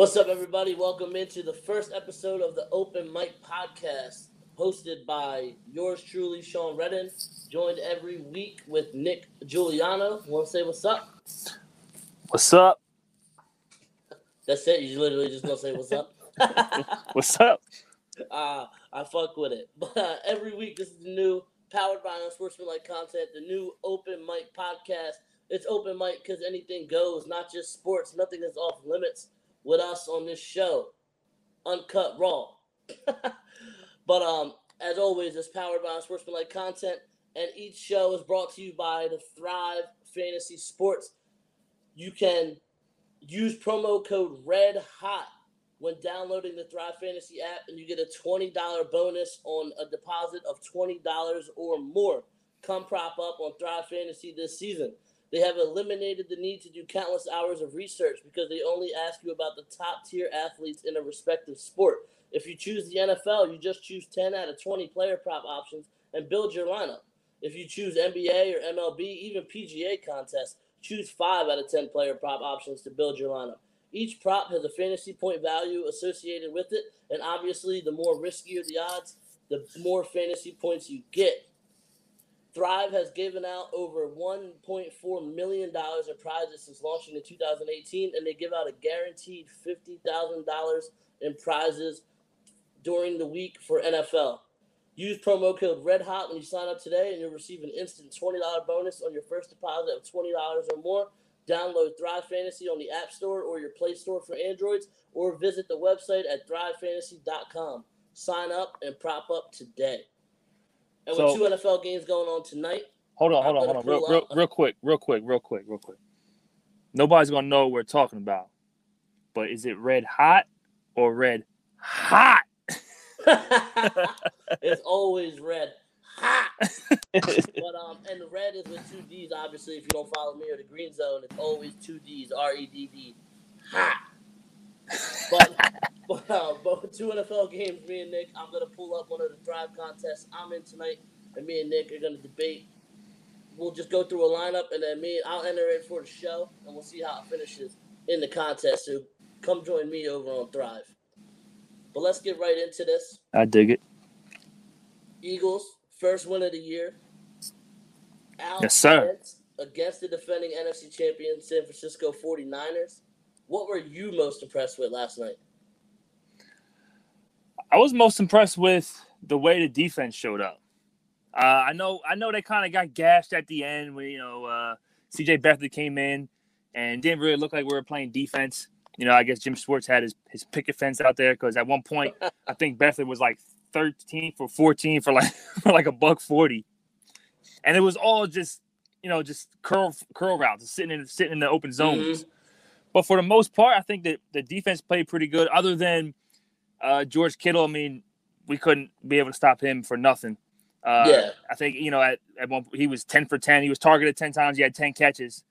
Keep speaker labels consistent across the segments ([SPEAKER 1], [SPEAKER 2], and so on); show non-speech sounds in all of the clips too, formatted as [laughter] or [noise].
[SPEAKER 1] What's up, everybody? Welcome into the first episode of the Open Mic Podcast, hosted by yours truly, Sean Redden, joined every week with Nick Giuliano. Want to say what's up?
[SPEAKER 2] What's up?
[SPEAKER 1] That's it. You literally just gonna say what's up. [laughs] [laughs]
[SPEAKER 2] What's up?
[SPEAKER 1] uh, I fuck with it. But uh, every week, this is the new powered by unsportsmanlike content, the new Open Mic Podcast. It's open mic because anything goes, not just sports. Nothing is off limits with us on this show, uncut raw. [laughs] but um, as always, it's powered by unsportsmanlike content, and each show is brought to you by the Thrive Fantasy Sports. You can use promo code Red Hot when downloading the Thrive Fantasy app, and you get a $20 bonus on a deposit of $20 or more. Come prop up on Thrive Fantasy this season. They have eliminated the need to do countless hours of research because they only ask you about the top tier athletes in a respective sport. If you choose the NFL, you just choose 10 out of 20 player prop options and build your lineup. If you choose NBA or MLB, even PGA contests, choose 5 out of 10 player prop options to build your lineup. Each prop has a fantasy point value associated with it, and obviously, the more riskier the odds, the more fantasy points you get. Thrive has given out over $1.4 million in prizes since launching in 2018, and they give out a guaranteed $50,000 in prizes during the week for NFL. Use promo code REDHOT when you sign up today, and you'll receive an instant $20 bonus on your first deposit of $20 or more. Download Thrive Fantasy on the App Store or your Play Store for Androids, or visit the website at thrivefantasy.com. Sign up and prop up today. And
[SPEAKER 2] So-
[SPEAKER 1] with two NFL games going on tonight,
[SPEAKER 2] Hold on, hold on, hold on. Real, real, real quick, real quick, real quick, real quick. Nobody's gonna know what we're talking about. But is it red hot or red hot? [laughs]
[SPEAKER 1] it's always red. Hot. [laughs] But um, and the red is with two D's. Obviously, if you don't follow me or the green zone, it's always two D's. R E D D. Hot. But but, uh, but [laughs] two NFL games, me and Nick, I'm gonna pull up one of the Thrive contests I'm in tonight, and me and Nick are gonna debate. We'll just go through a lineup, and then me, I'll enter it for the show, and we'll see how it finishes in the contest. So come join me over on Thrive. But let's get right into this.
[SPEAKER 2] I dig it.
[SPEAKER 1] Eagles, first win of the year.
[SPEAKER 2] Yes, sir.
[SPEAKER 1] Against, against the defending NFC champion San Francisco 49ers. What were you most impressed with last night?
[SPEAKER 2] I was most impressed with the way the defense showed up. Uh, I know, I know they kind of got gashed at the end when you know uh, C.J. Beathard came in and didn't really look like we were playing defense. You know, I guess Jim Schwartz had his his picket fence out there because at one point I think Beathard was like 13 for 14 for like [laughs] for like a buck 40, and it was all just you know just curl curl routes, sitting in sitting in the open zones. But for the most part, I think that the defense played pretty good. Other than uh, George Kittle, I mean, we couldn't be able to stop him for nothing. Uh,
[SPEAKER 1] Yeah.
[SPEAKER 2] I think you know at, at one he was ten for ten. He was targeted ten times. He had ten catches.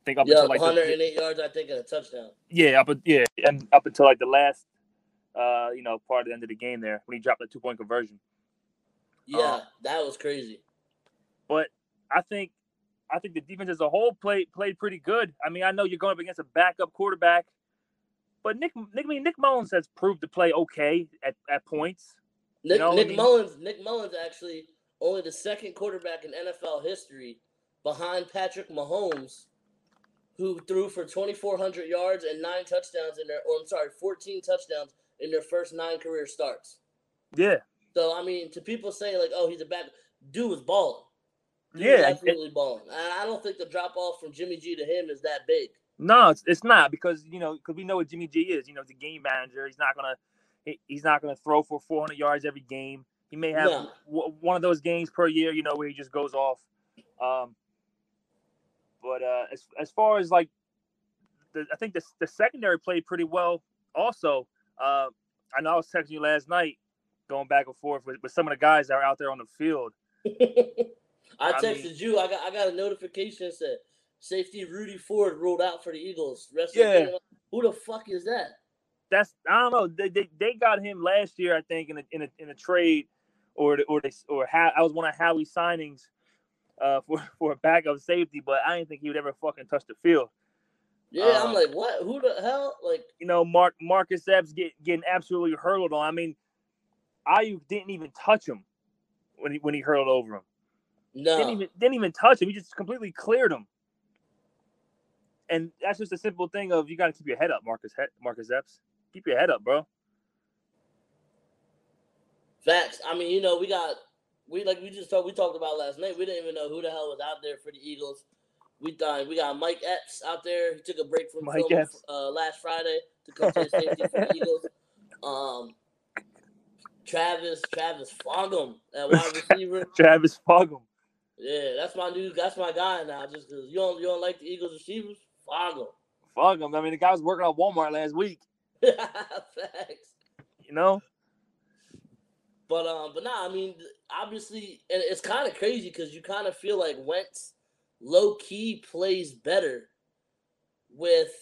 [SPEAKER 2] I think up
[SPEAKER 1] Yeah,
[SPEAKER 2] until like the,
[SPEAKER 1] 108 yards, I think, and a touchdown.
[SPEAKER 2] yeah, up yeah, and up until like the last uh, you know part of the end of the game there when he dropped the two point conversion.
[SPEAKER 1] Yeah,
[SPEAKER 2] Uh,
[SPEAKER 1] that was crazy.
[SPEAKER 2] But I think I think the defense as a whole played played pretty good. I mean, I know you're going up against a backup quarterback, but Nick Nick I mean, Nick Mullens has proved to play okay at, at points.
[SPEAKER 1] Nick,
[SPEAKER 2] know, I mean-
[SPEAKER 1] Mullens, Nick Mullens actually only the second quarterback in NFL history behind Patrick Mahomes, who threw for 2,400 yards and nine touchdowns in their, or I'm sorry, 14 touchdowns in their first nine career starts.
[SPEAKER 2] Yeah,
[SPEAKER 1] So I mean, to people saying like, "Oh, he's a back," dude was balling. Dude
[SPEAKER 2] yeah. and-
[SPEAKER 1] absolutely balling. And I don't think the drop off from Jimmy G to him is that big.
[SPEAKER 2] No, it's, it's not because you know because we know what Jimmy G is. You know, the game manager. He's not gonna he, he's not gonna throw for 400 yards every game. He may have
[SPEAKER 1] No.
[SPEAKER 2] w- one of those games per year. You know, where he just goes off. Um, but uh, as as far as like, the, I think the the secondary played pretty well. Also, uh, I know I was texting you last night, going back and forth with, with some of the guys that are out there on the field. [laughs]
[SPEAKER 1] I
[SPEAKER 2] I
[SPEAKER 1] texted
[SPEAKER 2] mean-
[SPEAKER 1] you. I got I got a notification that said safety Rudy Ford ruled out for the Eagles. Rest
[SPEAKER 2] Yeah.
[SPEAKER 1] the. Who the fuck is that?
[SPEAKER 2] that's I don't know. They, they, they got him last year, I think, in a in a, in a trade, or or they or how I was one of Howie's signings uh, [laughs] for for a backup safety, but I didn't think he would ever fucking touch the field.
[SPEAKER 1] Yeah, I'm
[SPEAKER 2] Um,
[SPEAKER 1] like, what? Who the hell? Like,
[SPEAKER 2] You know, Mark Marcus Epps get, getting absolutely hurled on. I mean, Aiyuk didn't even touch him when he when he hurled over him.
[SPEAKER 1] no.
[SPEAKER 2] Didn't even didn't even touch him. He just completely cleared him. And that's just a simple thing of you got to keep your head up, Marcus he- Marcus Epps. Keep your head up, bro.
[SPEAKER 1] Facts. I mean, you know, we got we like we just talked we talked about last night. We didn't even know who the hell was out there for the Eagles. We thought we got Mike Epps out there. He took a break from
[SPEAKER 2] Mike Epps.
[SPEAKER 1] uh, last Friday to come to the safety for the [laughs] Eagles. Um, Travis Travis Fulgham at wide receiver. [laughs]
[SPEAKER 2] Travis Fulgham.
[SPEAKER 1] Yeah, that's my dude. That's my guy now. Just because you don't you don't like the Eagles receivers, Fulgham.
[SPEAKER 2] Fulgham. I mean, the guy was working at Walmart last week. [laughs]
[SPEAKER 1] Facts.
[SPEAKER 2] You know,
[SPEAKER 1] But um, but nah, I mean, obviously, and it's kind of crazy because you kind of feel like Wentz, low key plays better with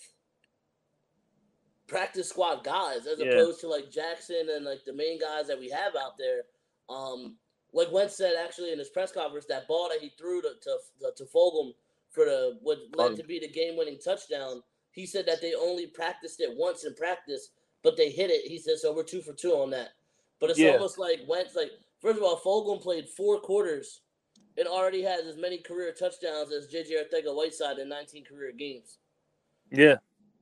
[SPEAKER 1] practice squad guys as
[SPEAKER 2] Yeah.
[SPEAKER 1] opposed to like Jackson and like the main guys that we have out there. Um, like Wentz said actually in his press conference, that ball that he threw to to, to Fulgham for the what led to be the game winning touchdown. He said that they only practiced it once in practice, but they hit it. He said so we're two for two on that. But it's
[SPEAKER 2] Yeah.
[SPEAKER 1] almost like Wentz like first of all, Fulgham played four quarters and already has as many career touchdowns as JJ Arcega-Whiteside in 19 career games.
[SPEAKER 2] yeah.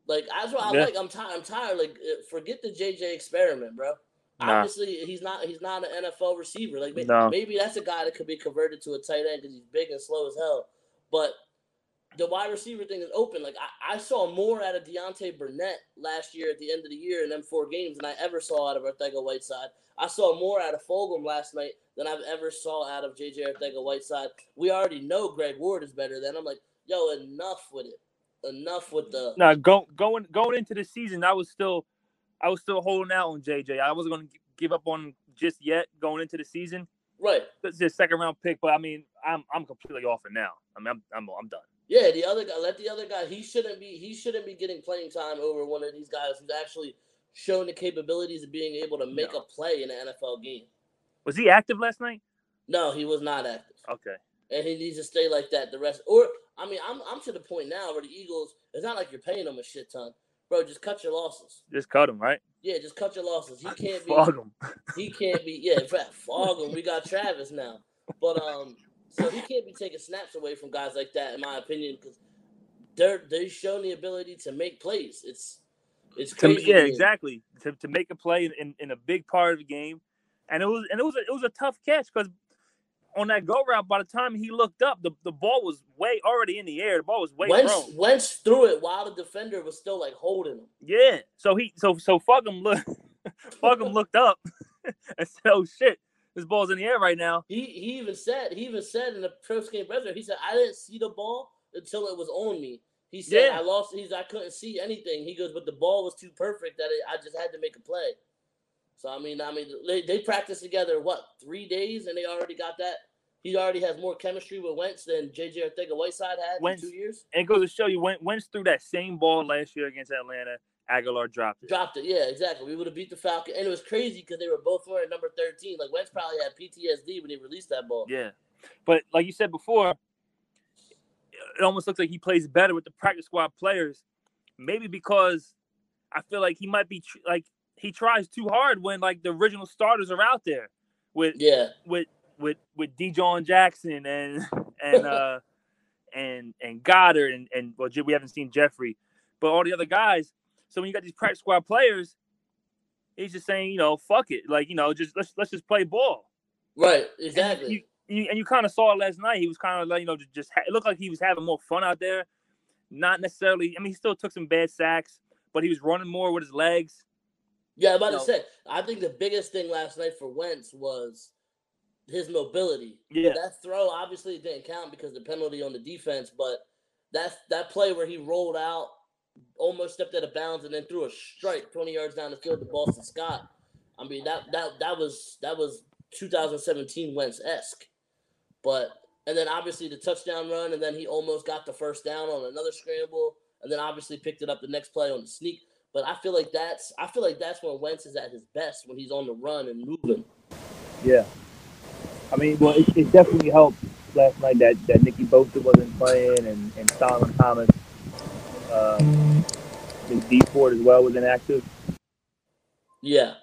[SPEAKER 1] Like that's what I
[SPEAKER 2] Yeah.
[SPEAKER 1] like. I'm tired. I'm tired. Like uh, forget the JJ experiment, bro.
[SPEAKER 2] Nah.
[SPEAKER 1] Obviously, he's not. He's not an NFL receiver. Like may-
[SPEAKER 2] No.
[SPEAKER 1] maybe that's a guy that could be converted to a tight end because he's big and slow as hell. But the wide receiver thing is open. Like I, I saw more out of Deontay Burnett last year at the end of the year in them four games than I ever saw out of Arcega-Whiteside. I saw more out of Fulgham last night than I've ever saw out of JJ Arcega-Whiteside. We already know Greg Ward is better than. I'm like, yo, enough with it. Enough with the.
[SPEAKER 2] Now go, going going into the season, I was still I was still holding out on JJ. I wasn't going to give up on just yet going into the season.
[SPEAKER 1] Right.
[SPEAKER 2] It's just second round pick, but I mean, I'm I'm completely off it now. I mean, I'm I'm, I'm done.
[SPEAKER 1] Yeah, the other guy, let the other guy. He shouldn't be. He shouldn't be getting playing time over one of these guys who's actually shown the capabilities of being able to make
[SPEAKER 2] No.
[SPEAKER 1] a play in an NFL game.
[SPEAKER 2] Was he active last night?
[SPEAKER 1] No, he was not active,
[SPEAKER 2] Okay.
[SPEAKER 1] and he needs to stay like that the rest. Or I mean, I'm I'm to the point now where the Eagles. It's not like you're paying them a shit ton, bro. Just cut your losses.
[SPEAKER 2] Just cut them, right?
[SPEAKER 1] Yeah, just cut your losses. He can't be.
[SPEAKER 2] Flog him.
[SPEAKER 1] He can't be. Yeah, [laughs] in fact, fog him. We got Travis now, but um, so he can't be taking snaps away from guys like that, in my opinion, because they're they've shown the ability to make plays. It's it's crazy.
[SPEAKER 2] yeah,
[SPEAKER 1] to me.
[SPEAKER 2] exactly. To, to make a play in, in, in a big part of the game, and it was and it was a, it was a tough catch because on that go route, by the time he looked up, the, the ball was way already in the air. The ball was way
[SPEAKER 1] Wentz,
[SPEAKER 2] thrown.
[SPEAKER 1] Wentz threw it while the defender was still like holding him.
[SPEAKER 2] Yeah. So he so so fuck him look [laughs] fuck him looked up [laughs] and said, "Oh shit, this ball's in the air right now."
[SPEAKER 1] He he even said he even said in the post game presser, he said I didn't see the ball until it was on me. He said
[SPEAKER 2] Yeah.
[SPEAKER 1] I lost. He's I couldn't see anything. He goes, but the ball was too perfect that it, I just had to make a play. So I mean, I mean, they, they practiced together what three days, and they already got that. He already has more chemistry with Wentz than JJ Arcega-Whiteside had
[SPEAKER 2] Wentz-
[SPEAKER 1] in two years.
[SPEAKER 2] And it goes to show you Wentz threw that same ball last year against Atlanta, Agholor dropped it.
[SPEAKER 1] Dropped it, yeah, exactly. We would have beat the Falcon, and it was crazy because they were both wearing number thirteen. Like Wentz probably had PTSD when he released that ball.
[SPEAKER 2] Yeah. But like you said before, it almost looks like he plays better with the practice squad players. Maybe because I feel like he might be tr- like he tries too hard when like the original starters are out there with
[SPEAKER 1] Yeah,
[SPEAKER 2] with with with DeSean Jackson and and [laughs] uh and and Goedert and and well we haven't seen Jeffery, but all the other guys. So when you got these practice squad players, he's just saying you know fuck it like you know just let's let's just play ball.
[SPEAKER 1] right,
[SPEAKER 2] And
[SPEAKER 1] exactly.
[SPEAKER 2] you, you, and you kind of saw it last night. He was kind of like you know just, ha- it looked like he was having more fun out there. Not necessarily. I mean, he still took some bad sacks, but he was running more with his legs.
[SPEAKER 1] Yeah, I'm about
[SPEAKER 2] No.
[SPEAKER 1] to say. I think the biggest thing last night for Wentz was his mobility.
[SPEAKER 2] Yeah,
[SPEAKER 1] That throw obviously didn't count because the penalty on the defense, but that's that play where he rolled out, almost stepped out of bounds, and then threw a strike 20 yards down the field to Boston Scott. I mean that that that was that was 2017 Wentz esque, but and then obviously the touchdown run, and then he almost got the first down on another scramble, and then obviously picked it up the next play on the sneak. But I feel like that's I feel like that's when Wentz is at his best when he's on the run and moving.
[SPEAKER 2] yeah. I mean, well, it, it definitely helped last night that that Nicky Bosa wasn't playing and and Solomon Thomas. Um, Think Dee Ford as well was inactive.
[SPEAKER 1] Yeah,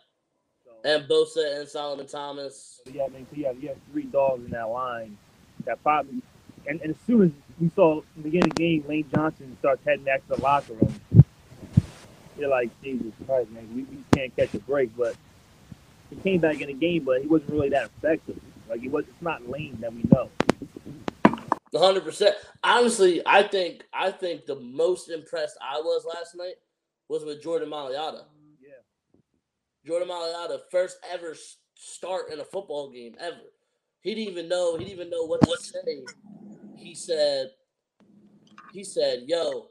[SPEAKER 2] So,
[SPEAKER 1] and Bosa and Solomon Thomas.
[SPEAKER 2] yeah, I mean, so you have, you have three dogs in that line that probably, and, and as soon as we saw in the beginning of the game, Lane Johnson starts heading back to the locker room, you're like, Jesus Christ, man, we, we can't catch a break. But he came back in the game, but he wasn't really that effective. Like, he was, it's not Lane that we know.
[SPEAKER 1] Hundred percent. Honestly, I think I think the most impressed I was last night was with Jordan Mailata.
[SPEAKER 2] Yeah.
[SPEAKER 1] Jordan Mailata, first ever start in a football game ever. He didn't even know. He didn't even know what to say. He said, "He said, yo,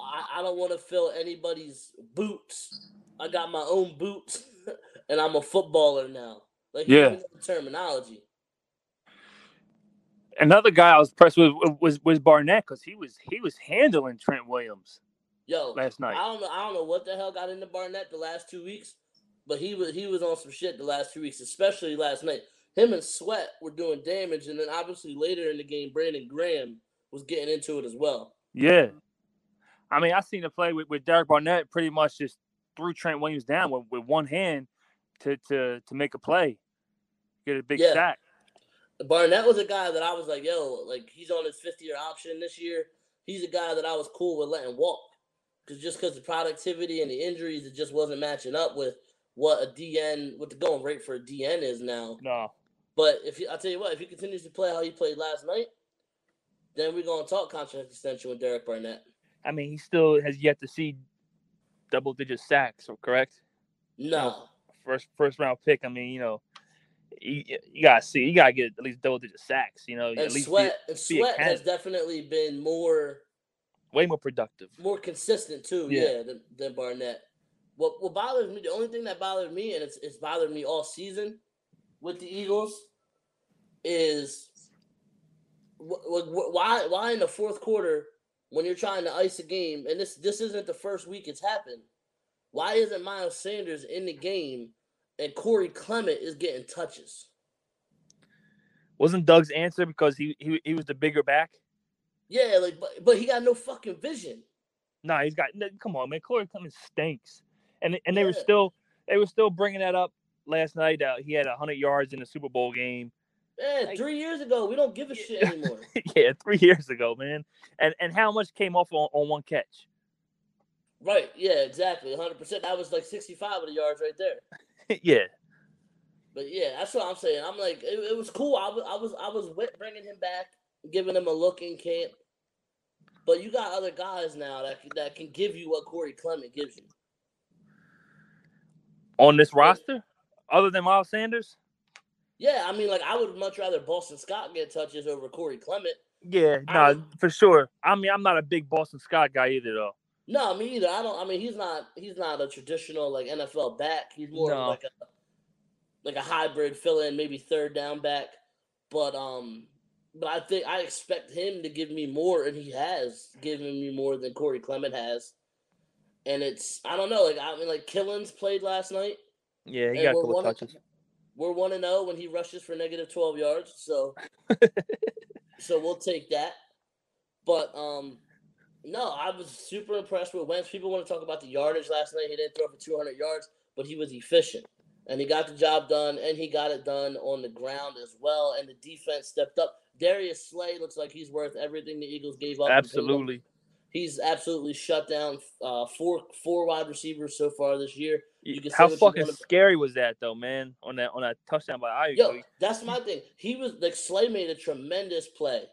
[SPEAKER 1] I, I don't want to fill anybody's boots. I got my own boots, [laughs] and I'm a footballer now." Like,
[SPEAKER 2] Yeah.
[SPEAKER 1] even the terminology.
[SPEAKER 2] Another guy I was impressed with was was Barnett because he was he was handling Trent Williams
[SPEAKER 1] Yo,
[SPEAKER 2] last night.
[SPEAKER 1] I don't know. I don't know what the hell got into Barnett the last two weeks, but he was he was on some shit the last two weeks, especially last night. Him and Sweat were doing damage, and then obviously later in the game, Brandon Graham was getting into it as well.
[SPEAKER 2] Yeah. I mean, I seen the play with, with Derek Barnett pretty much just threw Trent Williams down with, with one hand to, to to make a play, get a big
[SPEAKER 1] Yeah.
[SPEAKER 2] sack.
[SPEAKER 1] Barnett was a guy that I was like, yo, like he's on his fifth year option this year. He's a guy that I was cool with letting walk, because just because the productivity and the injuries, it just wasn't matching up with what a DN, what the going rate for a DN is now.
[SPEAKER 2] No.
[SPEAKER 1] But if he, I'll tell you what, if he continues to play how he played last night, then we're gonna talk contract extension with Derek Barnett.
[SPEAKER 2] I mean, he still has yet to see double digit sacks, or correct?
[SPEAKER 1] No,
[SPEAKER 2] First first round pick. I mean, you know, you, you gotta see, you gotta get at least double digit sacks. You know,
[SPEAKER 1] and
[SPEAKER 2] at least
[SPEAKER 1] Sweat, and
[SPEAKER 2] be
[SPEAKER 1] Sweat has definitely been more
[SPEAKER 2] way more productive.
[SPEAKER 1] more consistent too,
[SPEAKER 2] Yeah.
[SPEAKER 1] yeah, than, than Barnett. What what bothers me, the only thing that bothered me, and it's it's bothered me all season with the Eagles, is wh- wh- why why in the fourth quarter when you're trying to ice a game, and this this isn't the first week it's happened. Why isn't Miles Sanders in the game and Corey Clement is getting touches?
[SPEAKER 2] Wasn't Doug's answer because he he, he was the bigger back?
[SPEAKER 1] Yeah, like but, but he got no fucking vision.
[SPEAKER 2] No, he's got. Come on, man. Corey Clement stinks, and and they were still they were still bringing that up last night. Uh, he had hundred yards in the Super Bowl game.
[SPEAKER 1] Man,
[SPEAKER 2] Like-
[SPEAKER 1] three years ago, we don't give a shit anymore. [laughs]
[SPEAKER 2] yeah, three years ago, man. And and how much came off on, on one catch?
[SPEAKER 1] Right. Yeah, exactly. 100%. That was like 65 of the yards right there. [laughs]
[SPEAKER 2] yeah,
[SPEAKER 1] But yeah, that's what I'm saying. I'm like, it, it was cool. I was, I was, I was with bringing him back, giving him a look in camp. But you got other guys now that can, that can give you what Corey Clement gives you.
[SPEAKER 2] on this roster, other than Miles Sanders.
[SPEAKER 1] Yeah, I mean, like I would much rather Boston Scott get touches over Corey Clement.
[SPEAKER 2] Yeah, no,
[SPEAKER 1] would-
[SPEAKER 2] for sure. I mean, I'm not a big Boston Scott guy either, though.
[SPEAKER 1] No, me either. I don't. I mean, he's not. He's not a traditional like NFL back. He's more of
[SPEAKER 2] No.
[SPEAKER 1] like a like a hybrid fill in, maybe third down back. But um, but I think I expect him to give me more, and he has given me more than Corey Clement has. And it's I don't know. Like I mean, like Killens played last night.
[SPEAKER 2] Yeah, he got a
[SPEAKER 1] we're
[SPEAKER 2] couple
[SPEAKER 1] one
[SPEAKER 2] touches.
[SPEAKER 1] We're one and zero when he rushes for negative twelve yards. So [laughs] so we'll take that. But um, no, I was super impressed with Wentz. People want to talk about the yardage last night. He didn't throw for 200 yards, but he was efficient. And he got the job done, and he got it done on the ground as well. And the defense stepped up. Darius Slay looks like he's worth everything the Eagles gave up. to pay him.
[SPEAKER 2] Absolutely.
[SPEAKER 1] He's absolutely shut down uh, four four wide receivers so far this year. You can
[SPEAKER 2] How fucking scary was that, though, man? On that on that touchdown by Aiyuk.
[SPEAKER 1] Yo, that's my thing. He was like Slay made a tremendous play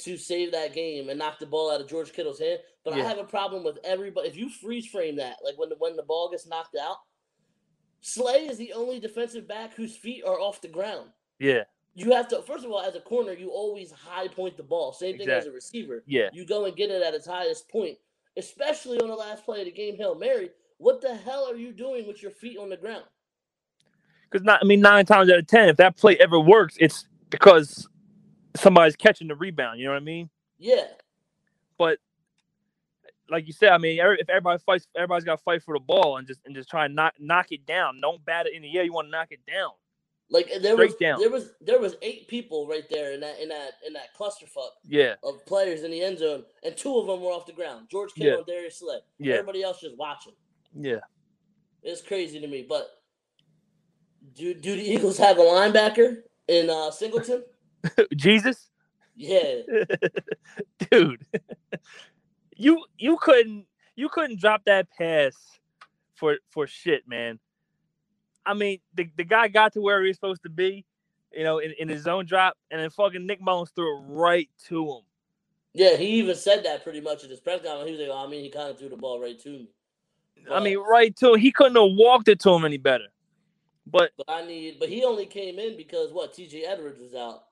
[SPEAKER 1] to save that game and knock the ball out of George Kittle's hand. But I have a problem with everybody. If you freeze frame that, like when the when the ball gets knocked out, Slay is the only defensive back whose feet are off the ground.
[SPEAKER 2] yeah,
[SPEAKER 1] You have to first of all, as a corner, you always high point the ball. Same thing as a receiver.
[SPEAKER 2] yeah.
[SPEAKER 1] You go and get it at its highest point, especially on the last play of the game, Hail Mary. What the hell are you doing with your feet on the ground?
[SPEAKER 2] Because not, I mean, nine times out of ten, if that play ever works, it's because somebody's catching the rebound. You know what I mean?
[SPEAKER 1] Yeah.
[SPEAKER 2] But like you said, I mean, every- if everybody fights, everybody's got to fight for the ball and just and just try and knock knock it down. Don't bat it in the air. You want to knock it down.
[SPEAKER 1] Like there was
[SPEAKER 2] down.
[SPEAKER 1] there was there was eight people right there in that in that in that clusterfuck
[SPEAKER 2] Yeah,
[SPEAKER 1] of players in the end zone, and two of them were off the ground. George Kittle
[SPEAKER 2] Yeah.
[SPEAKER 1] and Darius Slay.
[SPEAKER 2] yeah,
[SPEAKER 1] Everybody else just watching.
[SPEAKER 2] yeah.
[SPEAKER 1] It's crazy to me. But do do the Eagles have a linebacker in uh, Singleton? [laughs]
[SPEAKER 2] Jesus,
[SPEAKER 1] Yeah, [laughs]
[SPEAKER 2] dude, [laughs] you you couldn't you couldn't drop that pass for for shit, man. I mean, the, the guy got to where he was supposed to be, you know, in, in his zone drop, and then fucking Nick Mullens threw it right to him.
[SPEAKER 1] yeah. He even said that pretty much at his press conference. He was like, oh, "I mean, he kind of threw the ball right to me."
[SPEAKER 2] I mean, right to him. He couldn't have walked it to him any better. But
[SPEAKER 1] But I need. But he only came in because what? T.J. Edwards was out.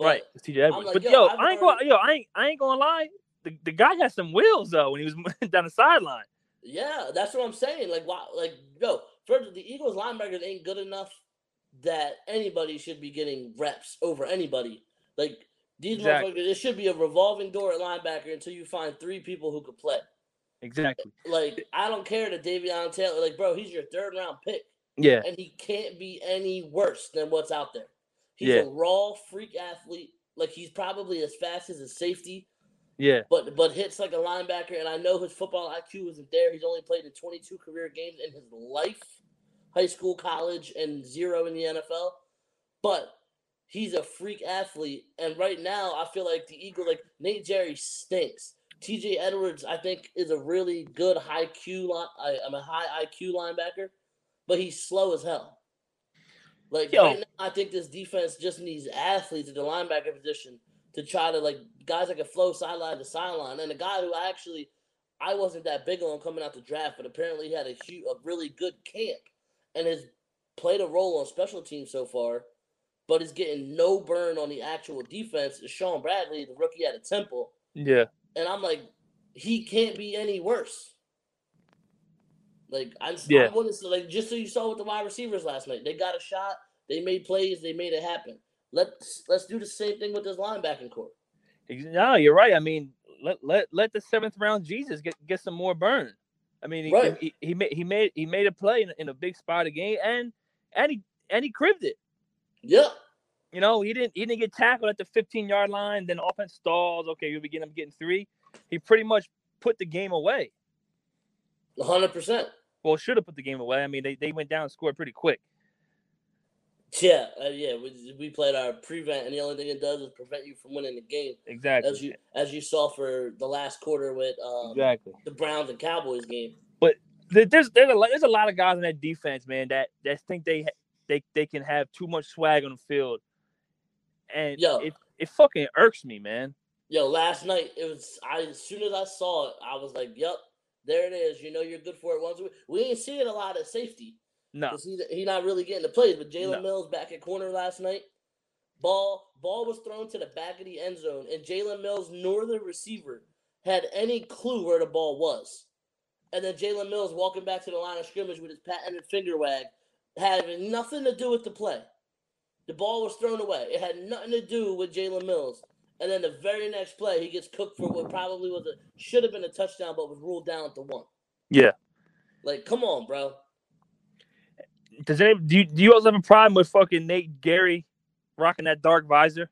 [SPEAKER 1] But
[SPEAKER 2] right, it's TJ Edwards.
[SPEAKER 1] like,
[SPEAKER 2] but
[SPEAKER 1] yo,
[SPEAKER 2] yo,
[SPEAKER 1] I've
[SPEAKER 2] ain't
[SPEAKER 1] heard-
[SPEAKER 2] going. Yo, I ain't. I ain't gonna lie. The, the guy had some wheels though when he was [laughs] down the sideline.
[SPEAKER 1] Yeah, that's what I'm saying. Like, why? Like, yo, first, the Eagles linebackers ain't good enough that anybody should be getting reps over anybody. Like these
[SPEAKER 2] Exactly.
[SPEAKER 1] motherfuckers, it should be a revolving door at linebacker until you find three people who could play.
[SPEAKER 2] Exactly.
[SPEAKER 1] Like, I don't care that Davion Taylor. Like, bro, he's your third round pick,
[SPEAKER 2] Yeah.
[SPEAKER 1] and he can't be any worse than what's out there. He's
[SPEAKER 2] Yeah.
[SPEAKER 1] a raw freak athlete. Like, he's probably as fast as a safety.
[SPEAKER 2] Yeah.
[SPEAKER 1] but but hits like a linebacker. And I know his football IQ isn't there. He's only played in 22 career games in his life, high school, college, and zero in the NFL. But he's a freak athlete, and right now I feel like the Eagle, like Nate Gerry, stinks. T.J. Edwards, I think, is a really good high Q line. Uh, I, I'm a high IQ linebacker, but he's slow as hell. Like
[SPEAKER 2] Yo.
[SPEAKER 1] right now, I think this defense just needs athletes at the linebacker position to try to like guys that can flow sideline to sideline. And a guy who actually I wasn't that big on coming out the draft, but apparently he had a huge, a really good camp and has played a role on special teams so far, but is getting no burn on the actual defense. Is Shaun Bradley, the rookie out of Temple,
[SPEAKER 2] Yeah.
[SPEAKER 1] and I'm like, he can't be any worse. Like I'm,
[SPEAKER 2] Yeah.
[SPEAKER 1] I'm willing to like just so you saw with the wide receivers last night, they got a shot, they made plays, they made it happen. Let's let's do the same thing with this linebacking core.
[SPEAKER 2] Ex- No, you're right. I mean, let let let the seventh round Jesus get get some more burn. I mean, he
[SPEAKER 1] Right.
[SPEAKER 2] he, he made he made he made a play in, in a big spot of game, and and he and he cribbed it.
[SPEAKER 1] Yeah,
[SPEAKER 2] You know, he didn't he didn't get tackled at the 15 yard line. Then offense stalls. Okay, you'll be getting him getting three. He pretty much put the game away.
[SPEAKER 1] hundred percent.
[SPEAKER 2] Well, should have put the game away. I mean, they, they went down and scored pretty quick.
[SPEAKER 1] Yeah, uh, yeah. We, we played our prevent, and the only thing it does is prevent you from winning the game,
[SPEAKER 2] Exactly.
[SPEAKER 1] as you as you saw for the last quarter with um,
[SPEAKER 2] exactly.
[SPEAKER 1] the Browns and Cowboys game.
[SPEAKER 2] But There's there's a lot, there's a lot of guys in that defense, man, that that think they they they can have too much swag on the field, and
[SPEAKER 1] Yo.
[SPEAKER 2] it it fucking irks me, man.
[SPEAKER 1] Yo, last night it was. I as soon as I saw it, I was like, "Yep, there it is." You know, you're good for it. Once we, we ain't seeing a lot of safety
[SPEAKER 2] No,
[SPEAKER 1] because he he not really getting the plays. But Jalen
[SPEAKER 2] No.
[SPEAKER 1] Mills back at corner last night. Ball ball was thrown to the back of the end zone, and Jalen Mills, nor the receiver, had any clue where the ball was. And then Jalen Mills walking back to the line of scrimmage with his patented finger wag, having nothing to do with the play. The ball was thrown away. It had nothing to do with Jalen Mills. And then the very next play, he gets cooked for what probably was a should have been a touchdown, but was ruled down to one.
[SPEAKER 2] yeah.
[SPEAKER 1] Like, come on, bro.
[SPEAKER 2] Does any do you, do you also have a problem with fucking Nate Gerry rocking that dark visor?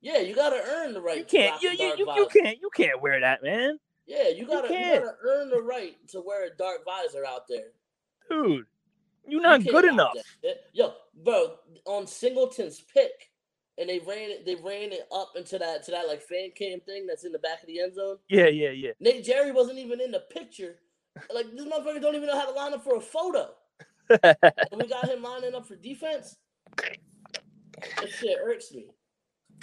[SPEAKER 1] Yeah, you gotta earn the right.
[SPEAKER 2] You can't you
[SPEAKER 1] the
[SPEAKER 2] you, you, you can't you can't wear that, man,
[SPEAKER 1] Yeah, you gotta you,
[SPEAKER 2] can't.
[SPEAKER 1] gotta earn the right to wear a dark visor out there.
[SPEAKER 2] dude. You're not
[SPEAKER 1] can't
[SPEAKER 2] good enough.
[SPEAKER 1] Yo, bro, on Singleton's pick, and they ran it. They ran it up into that to that like fan cam thing that's in the back of the end zone.
[SPEAKER 2] Yeah, yeah, yeah.
[SPEAKER 1] Nate Gerry wasn't even in the picture. Like this motherfucker don't even know how to line up for a photo. [laughs] And we got him lining up for defense. That shit irks me.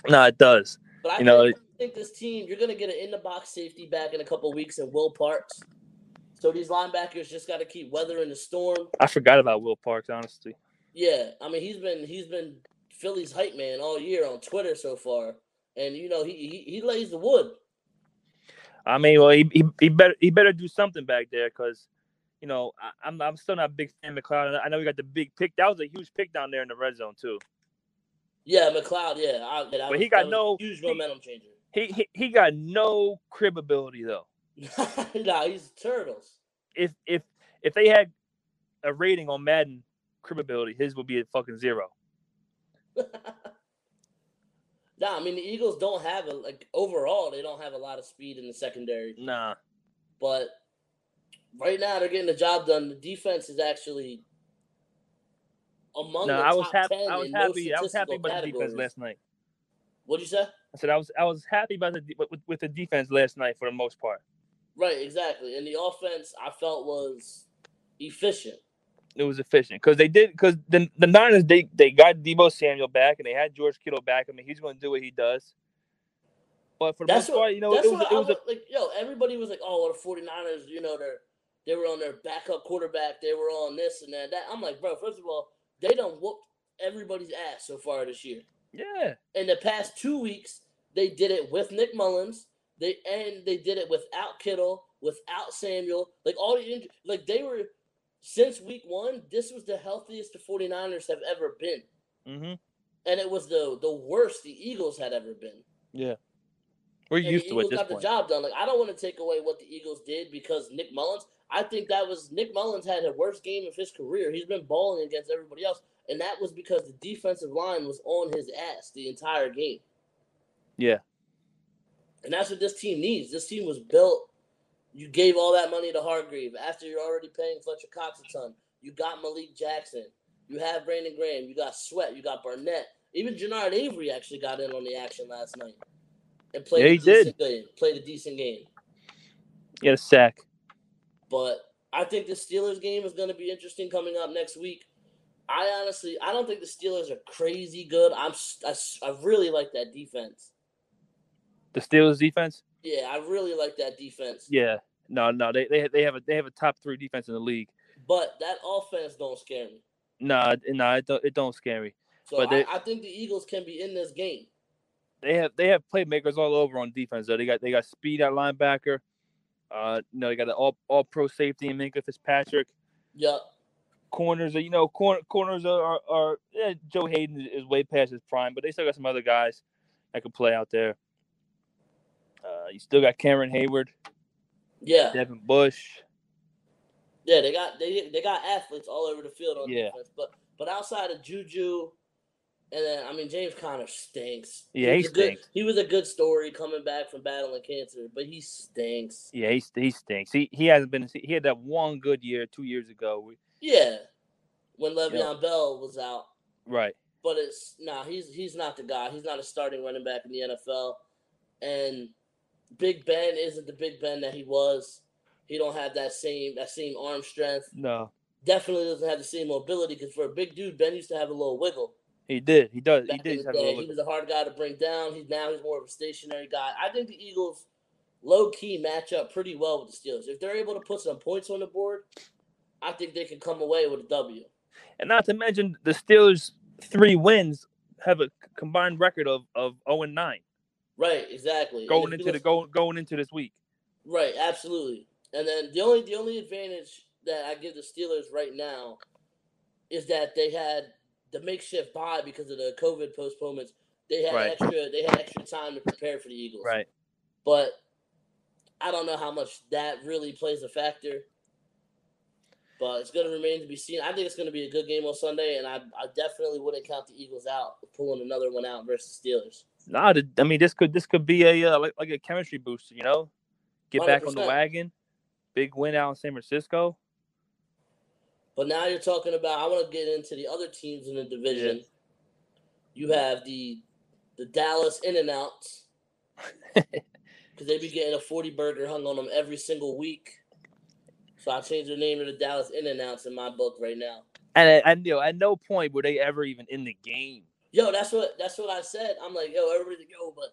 [SPEAKER 2] no, it does.
[SPEAKER 1] But I
[SPEAKER 2] You know,
[SPEAKER 1] think this team, you're gonna get an in the box safety back in a couple weeks and Will Parks. So these linebackers just got to keep weathering the storm.
[SPEAKER 2] I forgot about Will Parks, honestly.
[SPEAKER 1] Yeah, I mean he's been he's been Philly's hype man all year on Twitter so far, and you know he he, he lays the wood.
[SPEAKER 2] I mean, well, he, he, he better he better do something back there because, you know, I, I'm I'm still not a big fan of McLeod. I know we got the big pick. That was a huge pick down there in the red zone too.
[SPEAKER 1] Yeah, McLeod. Yeah, I,
[SPEAKER 2] But he got
[SPEAKER 1] that was a
[SPEAKER 2] no-
[SPEAKER 1] huge momentum changer.
[SPEAKER 2] He, he he got no crib ability though. [laughs]
[SPEAKER 1] nah, he's turtles.
[SPEAKER 2] If if if they had a rating on Madden crib ability, his would be a fucking zero. [laughs]
[SPEAKER 1] Nah, I mean the Eagles don't have a like overall they don't have a lot of speed in the secondary,
[SPEAKER 2] Nah.
[SPEAKER 1] but right now they're getting the job done. The defense is actually among
[SPEAKER 2] No,
[SPEAKER 1] the
[SPEAKER 2] I was
[SPEAKER 1] top
[SPEAKER 2] happy.
[SPEAKER 1] ten
[SPEAKER 2] I was happy.
[SPEAKER 1] most
[SPEAKER 2] I was happy about the defense
[SPEAKER 1] categories.
[SPEAKER 2] last night.
[SPEAKER 1] What'd you say?
[SPEAKER 2] I said I was I was happy about the with, with the defense last night for the most part.
[SPEAKER 1] Right, exactly. And the offense I felt was efficient.
[SPEAKER 2] It was efficient because they did because the the Niners they they got Deebo Samuel back and they had George Kittle back. I mean he's going to do what he does. But for the
[SPEAKER 1] That's
[SPEAKER 2] most
[SPEAKER 1] what,
[SPEAKER 2] part, you know,
[SPEAKER 1] that's
[SPEAKER 2] it was
[SPEAKER 1] what
[SPEAKER 2] it
[SPEAKER 1] I
[SPEAKER 2] was a,
[SPEAKER 1] like. Yo, everybody was like, "Oh, the 49ers, you know, they're they were on their backup quarterback. They were on this and that." that. I'm like, bro. First of all, they don't whoop everybody's ass so far this year.
[SPEAKER 2] yeah
[SPEAKER 1] In the past two weeks, they did it with Nick Mullens. They and they did it without Kittle, without Samuel. Like all the like they were since week one. This was the healthiest the 49ers have ever been,
[SPEAKER 2] hmm
[SPEAKER 1] and it was the the worst the Eagles had ever been.
[SPEAKER 2] yeah. We're
[SPEAKER 1] and
[SPEAKER 2] used to it
[SPEAKER 1] Eagles
[SPEAKER 2] this
[SPEAKER 1] got
[SPEAKER 2] point.
[SPEAKER 1] the job done. Like I don't want to take away what the Eagles did because Nick Mullens. I think that was Nick Mullens had the worst game of his career. He's been balling against everybody else, and that was because the defensive line was on his ass the entire game.
[SPEAKER 2] Yeah.
[SPEAKER 1] And that's what this team needs. This team was built. You gave all that money to Hargrave after you're already paying Fletcher Cox a ton. You got Malik Jackson. You have Brandon Graham. You got Sweat. You got Barnett. Even Genard Avery actually got in on the action last night and played
[SPEAKER 2] Yeah,
[SPEAKER 1] a
[SPEAKER 2] he did.
[SPEAKER 1] decent game. Played a decent game.
[SPEAKER 2] He had a sack.
[SPEAKER 1] But I think the Steelers game is going to be interesting coming up next week. I honestly, I don't think the Steelers are crazy good. I'm, I, I really like that defense.
[SPEAKER 2] The Steelers defense.
[SPEAKER 1] Yeah, I really like that defense.
[SPEAKER 2] Yeah. No, no, they they they have a they have a top three defense in the league.
[SPEAKER 1] But that offense don't scare me.
[SPEAKER 2] Nah, nah, it don't it don't scare me.
[SPEAKER 1] So
[SPEAKER 2] But
[SPEAKER 1] I,
[SPEAKER 2] they-
[SPEAKER 1] I think the Eagles can be in this game.
[SPEAKER 2] They have they have playmakers all over on defense. Though they got they got speed at linebacker. Uh, you know they got an all all pro safety in Minkah Fitzpatrick.
[SPEAKER 1] Yup.
[SPEAKER 2] Corners are you know corner corners are are, are yeah, Joe Haden is way past his prime, but they still got some other guys that can play out there. Uh, you still got Cameron Heyward,
[SPEAKER 1] Yeah.
[SPEAKER 2] Devin Bush.
[SPEAKER 1] Yeah, they got they they got athletes all over the field on
[SPEAKER 2] Yeah.
[SPEAKER 1] defense. But but outside of Juju, and then I mean James Conner stinks.
[SPEAKER 2] Yeah,
[SPEAKER 1] was
[SPEAKER 2] he
[SPEAKER 1] a good. He was a good story coming back from battling cancer, but he stinks.
[SPEAKER 2] Yeah, he he stinks. He he hasn't been. He had that one good year two years ago.
[SPEAKER 1] Yeah, when Le'Veon Bell was out,
[SPEAKER 2] Right.
[SPEAKER 1] but it's nah. He's he's not the guy. He's not a starting running back in the NFL, and Big Ben isn't the Big Ben that he was. He don't have that same that same arm strength.
[SPEAKER 2] No,
[SPEAKER 1] Definitely doesn't have the same mobility because for a big dude, Ben used to have a little wiggle.
[SPEAKER 2] he did. He does. He
[SPEAKER 1] back in
[SPEAKER 2] did have a
[SPEAKER 1] day.
[SPEAKER 2] little.
[SPEAKER 1] He was a hard guy to bring down. He's now he's more of a stationary guy. I think the Eagles low key match up pretty well with the Steelers. If they're able to put some points on the board, I think they can come away with a W.
[SPEAKER 2] And not to mention the Steelers' three wins have a combined record of of zero and nine
[SPEAKER 1] Right, exactly.
[SPEAKER 2] Going into the
[SPEAKER 1] look-
[SPEAKER 2] go, going into this week.
[SPEAKER 1] Right, absolutely. And then the only the only advantage that I give the Steelers right now is that they had the makeshift bye because of the COVID postponements. They had
[SPEAKER 2] Right.
[SPEAKER 1] extra they had extra time to prepare for the Eagles.
[SPEAKER 2] Right.
[SPEAKER 1] But I don't know how much that really plays a factor. But it's going to remain to be seen. I think it's going to be a good game on Sunday, and I, I definitely wouldn't count the Eagles out pulling another one out versus Steelers.
[SPEAKER 2] Nah, I mean this could this could be a uh, like like a chemistry booster. You know, get back on the wagon. Big win out in San Francisco.
[SPEAKER 1] But now you're talking about. I want to get into the other teams in the division. You have the the Dallas In and Outs [laughs] because they be getting a forty burger hung on them every single week. So I changed their name to the Dallas In and Outs in my book right now.
[SPEAKER 2] And and you know, at no point were they ever even in the game.
[SPEAKER 1] Yo, that's what that's what I said. I'm like, yo, everybody go, but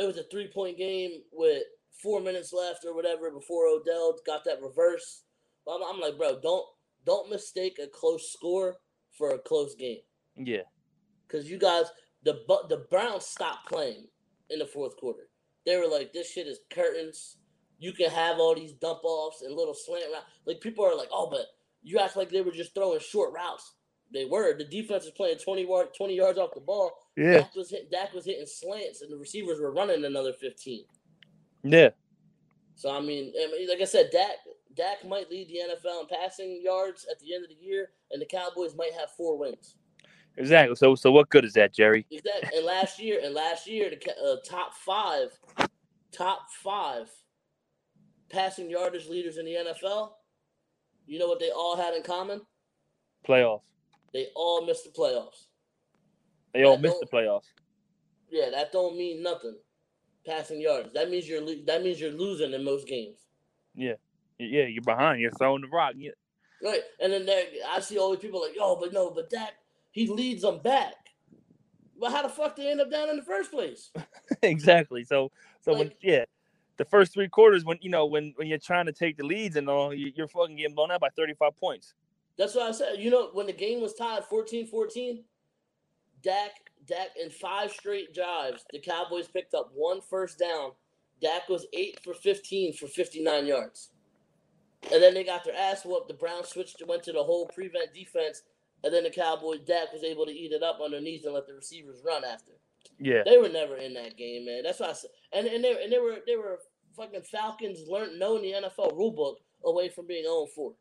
[SPEAKER 1] it was a three point game with four minutes left or whatever before Odell got that reverse. I'm, I'm like, bro, don't don't mistake a close score for a close game.
[SPEAKER 2] Yeah.
[SPEAKER 1] because you guys the the Browns stopped playing in the fourth quarter. They were like, "This shit is curtains. You can have all these dump offs and little slant routes." Like people are like, "Oh, but you act like they were just throwing short routes." They were. The defense was playing 20, yard, 20 yards off the ball.
[SPEAKER 2] Yeah.
[SPEAKER 1] Dak was hit, Dak was hitting slants, and the receivers were running another fifteen.
[SPEAKER 2] Yeah.
[SPEAKER 1] So I mean, I mean, like I said, Dak Dak might lead the NFL in passing yards at the end of the year, and the Cowboys might have four wins.
[SPEAKER 2] Exactly. So so what good is that, Jerry?
[SPEAKER 1] Exactly. And last year, and last year, the uh, top five, top five passing yardage leaders in the NFL. You know what they all had in common?
[SPEAKER 2] Playoffs.
[SPEAKER 1] They all missed the playoffs.
[SPEAKER 2] They all
[SPEAKER 1] Yeah,
[SPEAKER 2] missed the playoffs.
[SPEAKER 1] Yeah, that don't mean nothing. Passing yards. That means you're that means you're losing in most games.
[SPEAKER 2] Yeah, yeah, you're behind. You're throwing the rock. Yeah.
[SPEAKER 1] Right. And then there, I see all these people like, yo, but no, but that he leads them back. Well, how the fuck they end up down in the first place? [laughs]
[SPEAKER 2] exactly. So so when yeah, the first three quarters when you know when when you're trying to take the leads and all, you, you're fucking getting blown out by 35 points.
[SPEAKER 1] That's what I said. You know, when the game was tied 14-14, Dak, Dak in five straight drives, the Cowboys picked up one first down. Dak was eight for 15 for 59 yards. And then they got their ass whooped. The Browns switched went to the whole prevent defense. And then the Cowboys, Dak was able to eat it up underneath and let the receivers run after.
[SPEAKER 2] Yeah.
[SPEAKER 1] They were never in that game, man. That's why I said. And and they and they were they were fucking Falcons learned knowing the NFL rulebook away from being 0 4.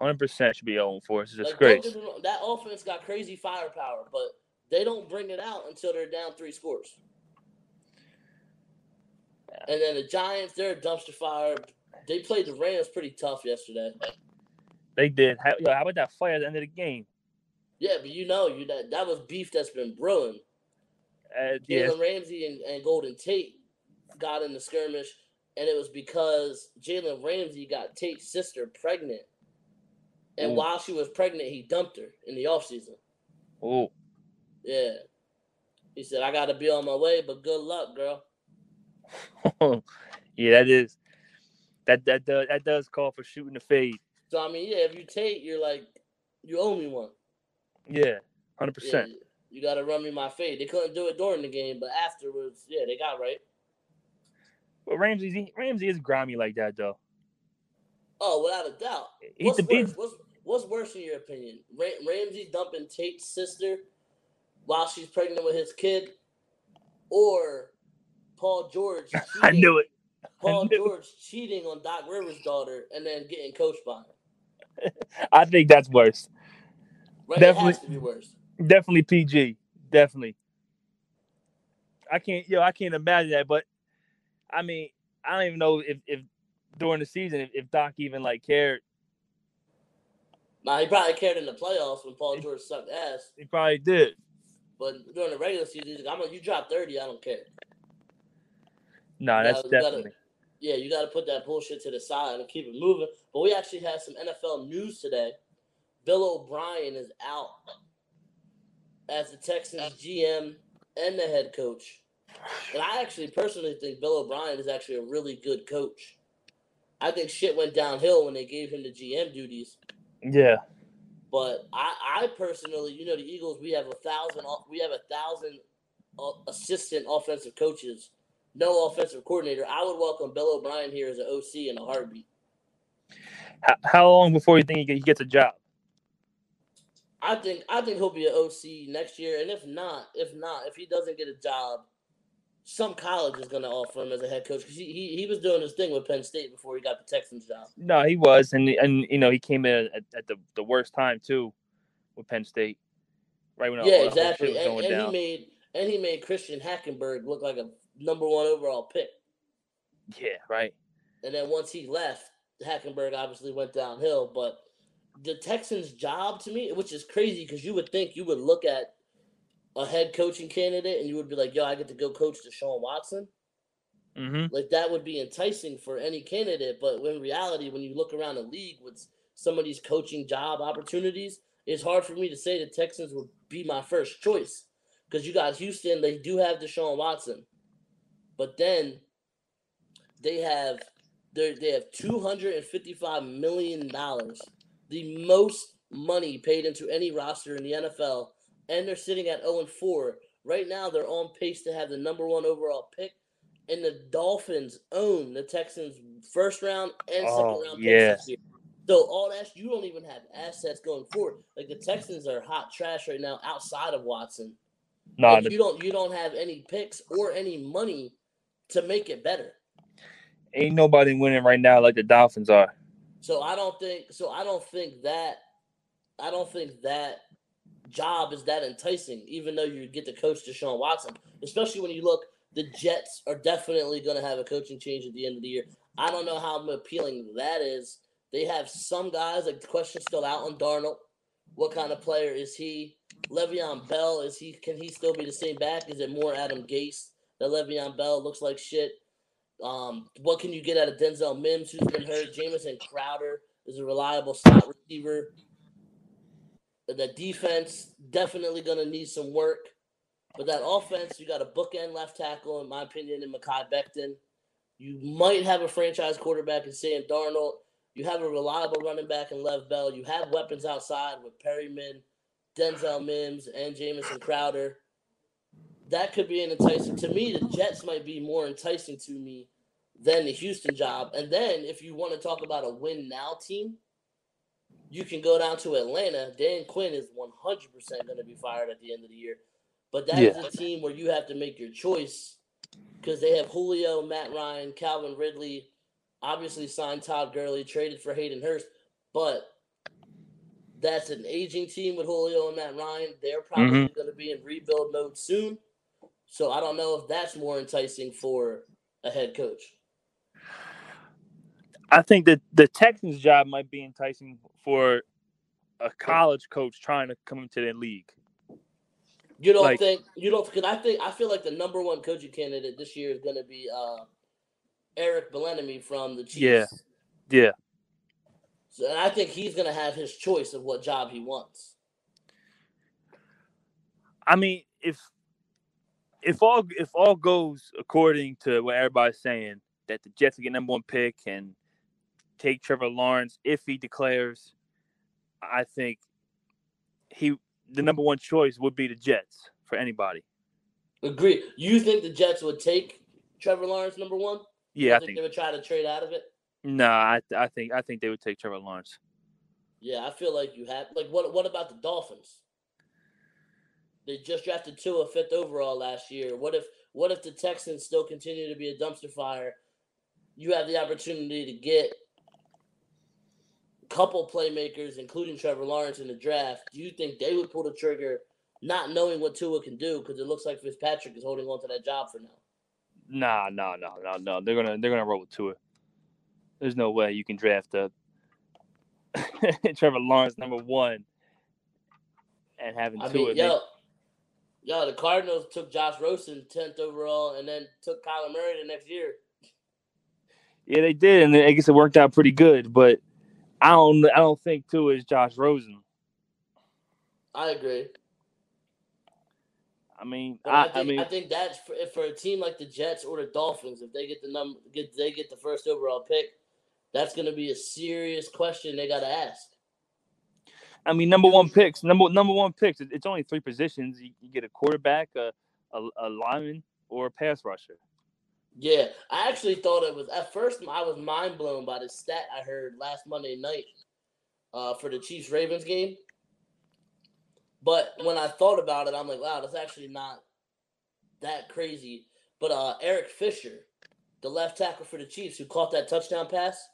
[SPEAKER 2] 100% should be 0 4. It's a
[SPEAKER 1] Like,
[SPEAKER 2] disgrace.
[SPEAKER 1] don't get me wrong, that offense got crazy firepower, but they don't bring it out until they're down three scores. And then the Giants, they're a dumpster fire. They played the Rams pretty tough yesterday.
[SPEAKER 2] They did. How, yo, how about that fight at the end of the game?
[SPEAKER 1] Yeah, but you know, you that that was beef that's been brewing.
[SPEAKER 2] Uh, yeah,
[SPEAKER 1] Jalen Ramsey and, and Golden Tate got in the skirmish, and it was because Jalen Ramsey got Tate's sister pregnant. And
[SPEAKER 2] Ooh.
[SPEAKER 1] while she was pregnant, he dumped her in the offseason.
[SPEAKER 2] oh,
[SPEAKER 1] Yeah. He said, I got to be on my way, but good luck, girl. [laughs]
[SPEAKER 2] yeah, that is that that does that does call for shooting the fade.
[SPEAKER 1] So, I mean, yeah, if you take, you're like, you owe me one.
[SPEAKER 2] Yeah, hundred
[SPEAKER 1] Yeah,
[SPEAKER 2] percent.
[SPEAKER 1] you got to run me my fade. They couldn't do it during the game, but afterwards, yeah, they got right.
[SPEAKER 2] But Ramsey Ramsey is grimy like that though.
[SPEAKER 1] Oh, without a doubt.
[SPEAKER 2] He's
[SPEAKER 1] What's
[SPEAKER 2] the
[SPEAKER 1] worse? What's, what's worse in your opinion? Ra- Ramsey dumping Tate's sister while she's pregnant with his kid, or Paul George? Cheating, [laughs]
[SPEAKER 2] I knew it.
[SPEAKER 1] Paul
[SPEAKER 2] knew it.
[SPEAKER 1] George cheating on Doc Rivers' daughter and then getting coached by him. [laughs]
[SPEAKER 2] I think that's worse.
[SPEAKER 1] Right? It
[SPEAKER 2] Definitely.
[SPEAKER 1] has to be worse.
[SPEAKER 2] Definitely PG. Definitely. I can't. Yo, I can't imagine that. But I mean, I don't even know if if during the season if, if Doc even like cared.
[SPEAKER 1] Now he probably cared in the playoffs when Paul George sucked ass,
[SPEAKER 2] He probably did.
[SPEAKER 1] but during the regular season, he's like, I'm you drop thirty, I don't care.
[SPEAKER 2] No,
[SPEAKER 1] Yeah,
[SPEAKER 2] that's
[SPEAKER 1] gotta-
[SPEAKER 2] definitely.
[SPEAKER 1] Yeah, you got to put that bullshit to the side and keep it moving. But we actually had some NFL news today. Bill O'Brien is out as the Texans GM and the head coach. And I actually personally think Bill O'Brien is actually a really good coach. I think shit went downhill when they gave him the GM duties.
[SPEAKER 2] Yeah.
[SPEAKER 1] But I, I personally, you know, the Eagles, we have a thousand, we have a thousand uh, assistant offensive coaches, no offensive coordinator. I would welcome Bill O'Brien here as an OC in a heartbeat.
[SPEAKER 2] How, how long before you think he gets a job?
[SPEAKER 1] I think, I think he'll be an OC next year, and if not, if not, if he doesn't get a job, some college is going to offer him as a head coach because he, he he was doing his thing with Penn State before he got the Texans job.
[SPEAKER 2] No, he was, and and you know he came in at, at the, the worst time too, with Penn State, right when
[SPEAKER 1] yeah,
[SPEAKER 2] all the whole shit
[SPEAKER 1] exactly. And, and he made and he made Christian Hackenberg look like a number one overall pick.
[SPEAKER 2] Yeah, right.
[SPEAKER 1] And then once he left, Hackenberg obviously went downhill. But the Texans' job to me, which is crazy because you would think you would look at a head coaching candidate and you would be like, yo, I get to go coach Deshaun Watson.
[SPEAKER 2] Mm-hmm.
[SPEAKER 1] Like that would be enticing for any candidate. But in reality, when you look around the league with some of these coaching job opportunities, it's hard for me to say the Texans would be my first choice. Because you got Houston, they do have Deshaun Watson. But then they have they they have two hundred and fifty five million dollars, the most money paid into any roster in the NFL, and they're sitting at zero and four. Right now, they're on pace to have the number one overall pick, and the Dolphins own the Texans' first round and second
[SPEAKER 2] Oh,
[SPEAKER 1] round
[SPEAKER 2] yeah.
[SPEAKER 1] picks this year. So all that you don't even have assets going forward. Like the Texans are hot trash right now outside of Watson.
[SPEAKER 2] No,
[SPEAKER 1] Like, you don't you don't have any picks or any money to make it better.
[SPEAKER 2] ain't nobody winning right now like the Dolphins are.
[SPEAKER 1] So I don't think so I don't think that I don't think that job is that enticing, even though you get to coach Deshaun Watson. Especially when you look, the Jets are definitely going to have a coaching change at the end of the year. I don't know how appealing that is. They have some guys, like the question still out on Darnold. What kind of player is he? Le'Veon Bell, is he can he still be the same back? Is it more Adam Gase that Le'Veon Bell looks like shit? Um, what can you get out of Denzel Mims, who's been hurt? Jamison Crowder is a reliable slot receiver. The defense definitely gonna need some work. But that offense, you got a bookend left tackle, in my opinion, in Mekhi Becton. You might have a franchise quarterback in Sam Darnold. You have a reliable running back in Lev Bell. You have weapons outside with Perriman, Denzel Mims, and Jamison Crowder. That could be an enticing. To me, the Jets might be more enticing to me than the Houston job. And then if you want to talk about a win now team, you can go down to Atlanta. Dan Quinn is 100% going to be fired at the end of the year. But that yeah. is a team where you have to make your choice because they have Julio, Matt Ryan, Calvin Ridley, obviously signed Todd Gurley, traded for Hayden Hurst, but that's an aging team with Julio and Matt Ryan. They're probably mm-hmm. going to be in rebuild mode soon. So I don't know if that's more enticing for a head coach.
[SPEAKER 2] I think that the Texans job might be enticing for a college coach trying to come into the league.
[SPEAKER 1] You don't like, think you don't because I think I feel like the number one coaching candidate this year is going to be uh, Eric Bieniemy from the Chiefs.
[SPEAKER 2] Yeah, yeah.
[SPEAKER 1] So and I think he's going to have his choice of what job he wants.
[SPEAKER 2] I mean, if if all if all goes according to what everybody's saying, that the Jets get number one pick and take Trevor Lawrence if he declares, I think he the mm. number one choice would be the Jets for anybody.
[SPEAKER 1] Agree. You think the Jets would take Trevor Lawrence number one?
[SPEAKER 2] Yeah, I
[SPEAKER 1] think, think, they would try to trade out of it.
[SPEAKER 2] No, I, I think I think they would take Trevor Lawrence.
[SPEAKER 1] Yeah, I feel like you have. Like, what what about the Dolphins? They just drafted two Tua fifth overall last year. What if what if the Texans still continue to be a dumpster fire? You have the opportunity to get couple playmakers, including Trevor Lawrence in the draft, do you think they would pull the trigger, not knowing what Tua can do? Because it looks like Fitzpatrick is holding on to that job for now.
[SPEAKER 2] Nah, no, no, no, no. They're gonna they're gonna roll with Tua. There's no way you can draft a [laughs] Trevor Lawrence number one and having I Tua.
[SPEAKER 1] Mean, yo, yo, the Cardinals took Josh Rosen tenth overall and then took Kyler Murray the next year.
[SPEAKER 2] Yeah, they did, and I guess it worked out pretty good. But I don't I don't think Tua is Josh Rosen.
[SPEAKER 1] I agree.
[SPEAKER 2] I mean,
[SPEAKER 1] I,
[SPEAKER 2] I, think, I,
[SPEAKER 1] mean, I think that's for, for a team like the Jets or the Dolphins, if they get the number, get they get the first overall pick, that's going to be a serious question they got to ask.
[SPEAKER 2] I mean, number one picks, number number one picks. It's only three positions. You, you get a quarterback, a, a, a lineman, or a pass rusher.
[SPEAKER 1] Yeah, I actually thought it was at first. I was mind blown by the stat I heard last Monday night uh, for the Chiefs Ravens game. But when I thought about it, I'm like, wow, that's actually not that crazy. But uh, Eric Fisher, the left tackle for the Chiefs, who caught that touchdown pass,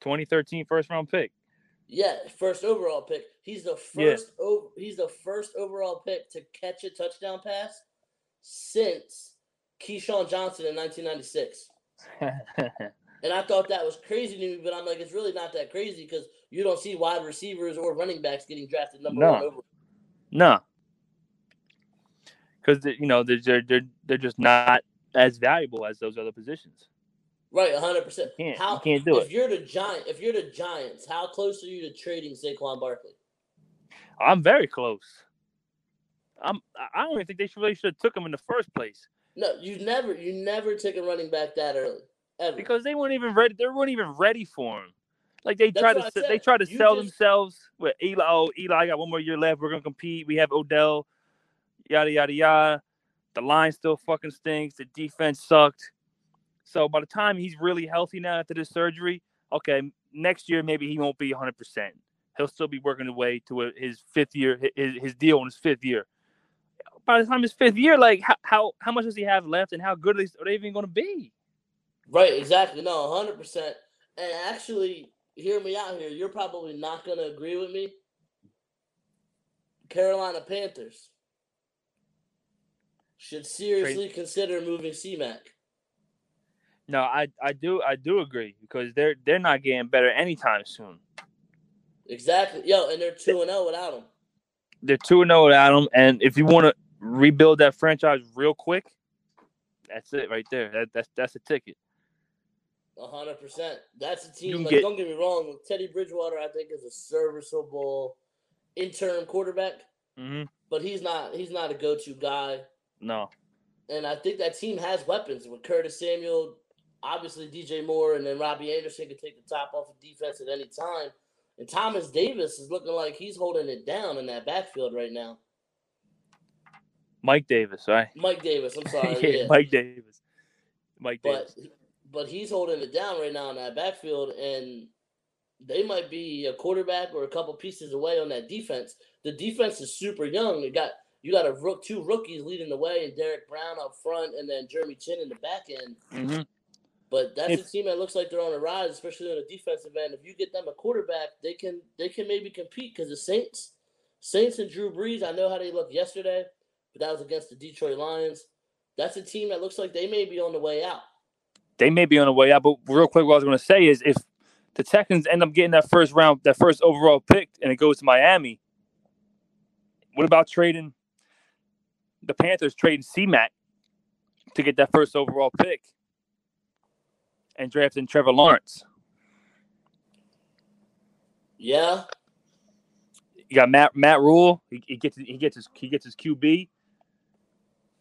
[SPEAKER 2] 2013 first round pick.
[SPEAKER 1] Yeah, first overall pick. He's the first. Yeah. Over, he's the first overall pick to catch a touchdown pass since Keyshawn Johnson in 1996. [laughs] and I thought that was crazy to me, but I'm like, it's really not that crazy because you don't see wide receivers or running backs getting drafted number no. one over.
[SPEAKER 2] No, because you know they're they're they're just not as valuable as those other positions.
[SPEAKER 1] Right, 100. percent
[SPEAKER 2] How you can't do
[SPEAKER 1] if it. If you're the giant, if you're the Giants, how close are you to trading Saquon Barkley?
[SPEAKER 2] I'm very close. I'm. I don't even think they should really should have took him in the first place.
[SPEAKER 1] No, you never, you never take a running back that early, ever.
[SPEAKER 2] Because they weren't even ready. They weren't even ready for him. Like they try to, they try to you sell just, themselves with Eli. Oh, Eli I got one more year left. We're gonna compete. We have Odell. Yada yada yada. The line still fucking stinks. The defense sucked. So by the time he's really healthy now after this surgery, okay, next year maybe he won't be 100. percent He'll still be working away to his fifth year, his, his deal in his fifth year by the time his fifth year, like how how, how much does he have left, and how good are they, are they even going to be?
[SPEAKER 1] Right, exactly. No, hundred percent. And actually, hear me out here. You're probably not going to agree with me. Carolina Panthers should seriously consider moving CMAC.
[SPEAKER 2] No, I, I do I do agree because they're they're not getting better anytime soon.
[SPEAKER 1] Exactly. Yo, and they're 2 and 0 without him.
[SPEAKER 2] They're two and zero without him, and if you want to rebuild that franchise real quick, that's it right there. That, that's that's a ticket.
[SPEAKER 1] Hundred percent. That's a team. Like,
[SPEAKER 2] get-
[SPEAKER 1] don't get me wrong. Teddy Bridgewater, I think, is a serviceable interim quarterback,
[SPEAKER 2] hmm
[SPEAKER 1] but he's not. He's not a go-to guy.
[SPEAKER 2] No,
[SPEAKER 1] And I think that team has weapons with Curtis Samuel, obviously DJ Moore, and then Robbie Anderson can take the top off of defense at any time. And Thomas Davis is looking like he's holding it down in that backfield right now.
[SPEAKER 2] Mike Davis, right?
[SPEAKER 1] Mike Davis, I'm sorry, [laughs]
[SPEAKER 2] yeah,
[SPEAKER 1] yeah.
[SPEAKER 2] Mike Davis. Mike
[SPEAKER 1] but
[SPEAKER 2] Davis.
[SPEAKER 1] but he's holding it down right now in that backfield, and they might be a quarterback or a couple pieces away on that defense. The defense is super young. You got you got a rook, two rookies leading the way, and Derrick Brown up front, and then Jeremy Chinn in the back end.
[SPEAKER 2] hmm
[SPEAKER 1] But that's a team that looks like they're on a rise, especially on the defensive end. If you get them a quarterback, they can they can maybe compete because the Saints, Saints and Drew Brees. I know how they looked yesterday, but that was against the Detroit Lions. That's a team that looks like they may be on the way out.
[SPEAKER 2] They may be on the way out, but real quick, what I was going to say is if the Texans end up getting that first round, that first overall pick, and it goes to Miami, what about trading the Panthers trading C-Mac to get that first overall pick and drafting Trevor Lawrence?
[SPEAKER 1] Yeah,
[SPEAKER 2] You got Matt Matt Rhule. He, he gets he gets his he gets his QB.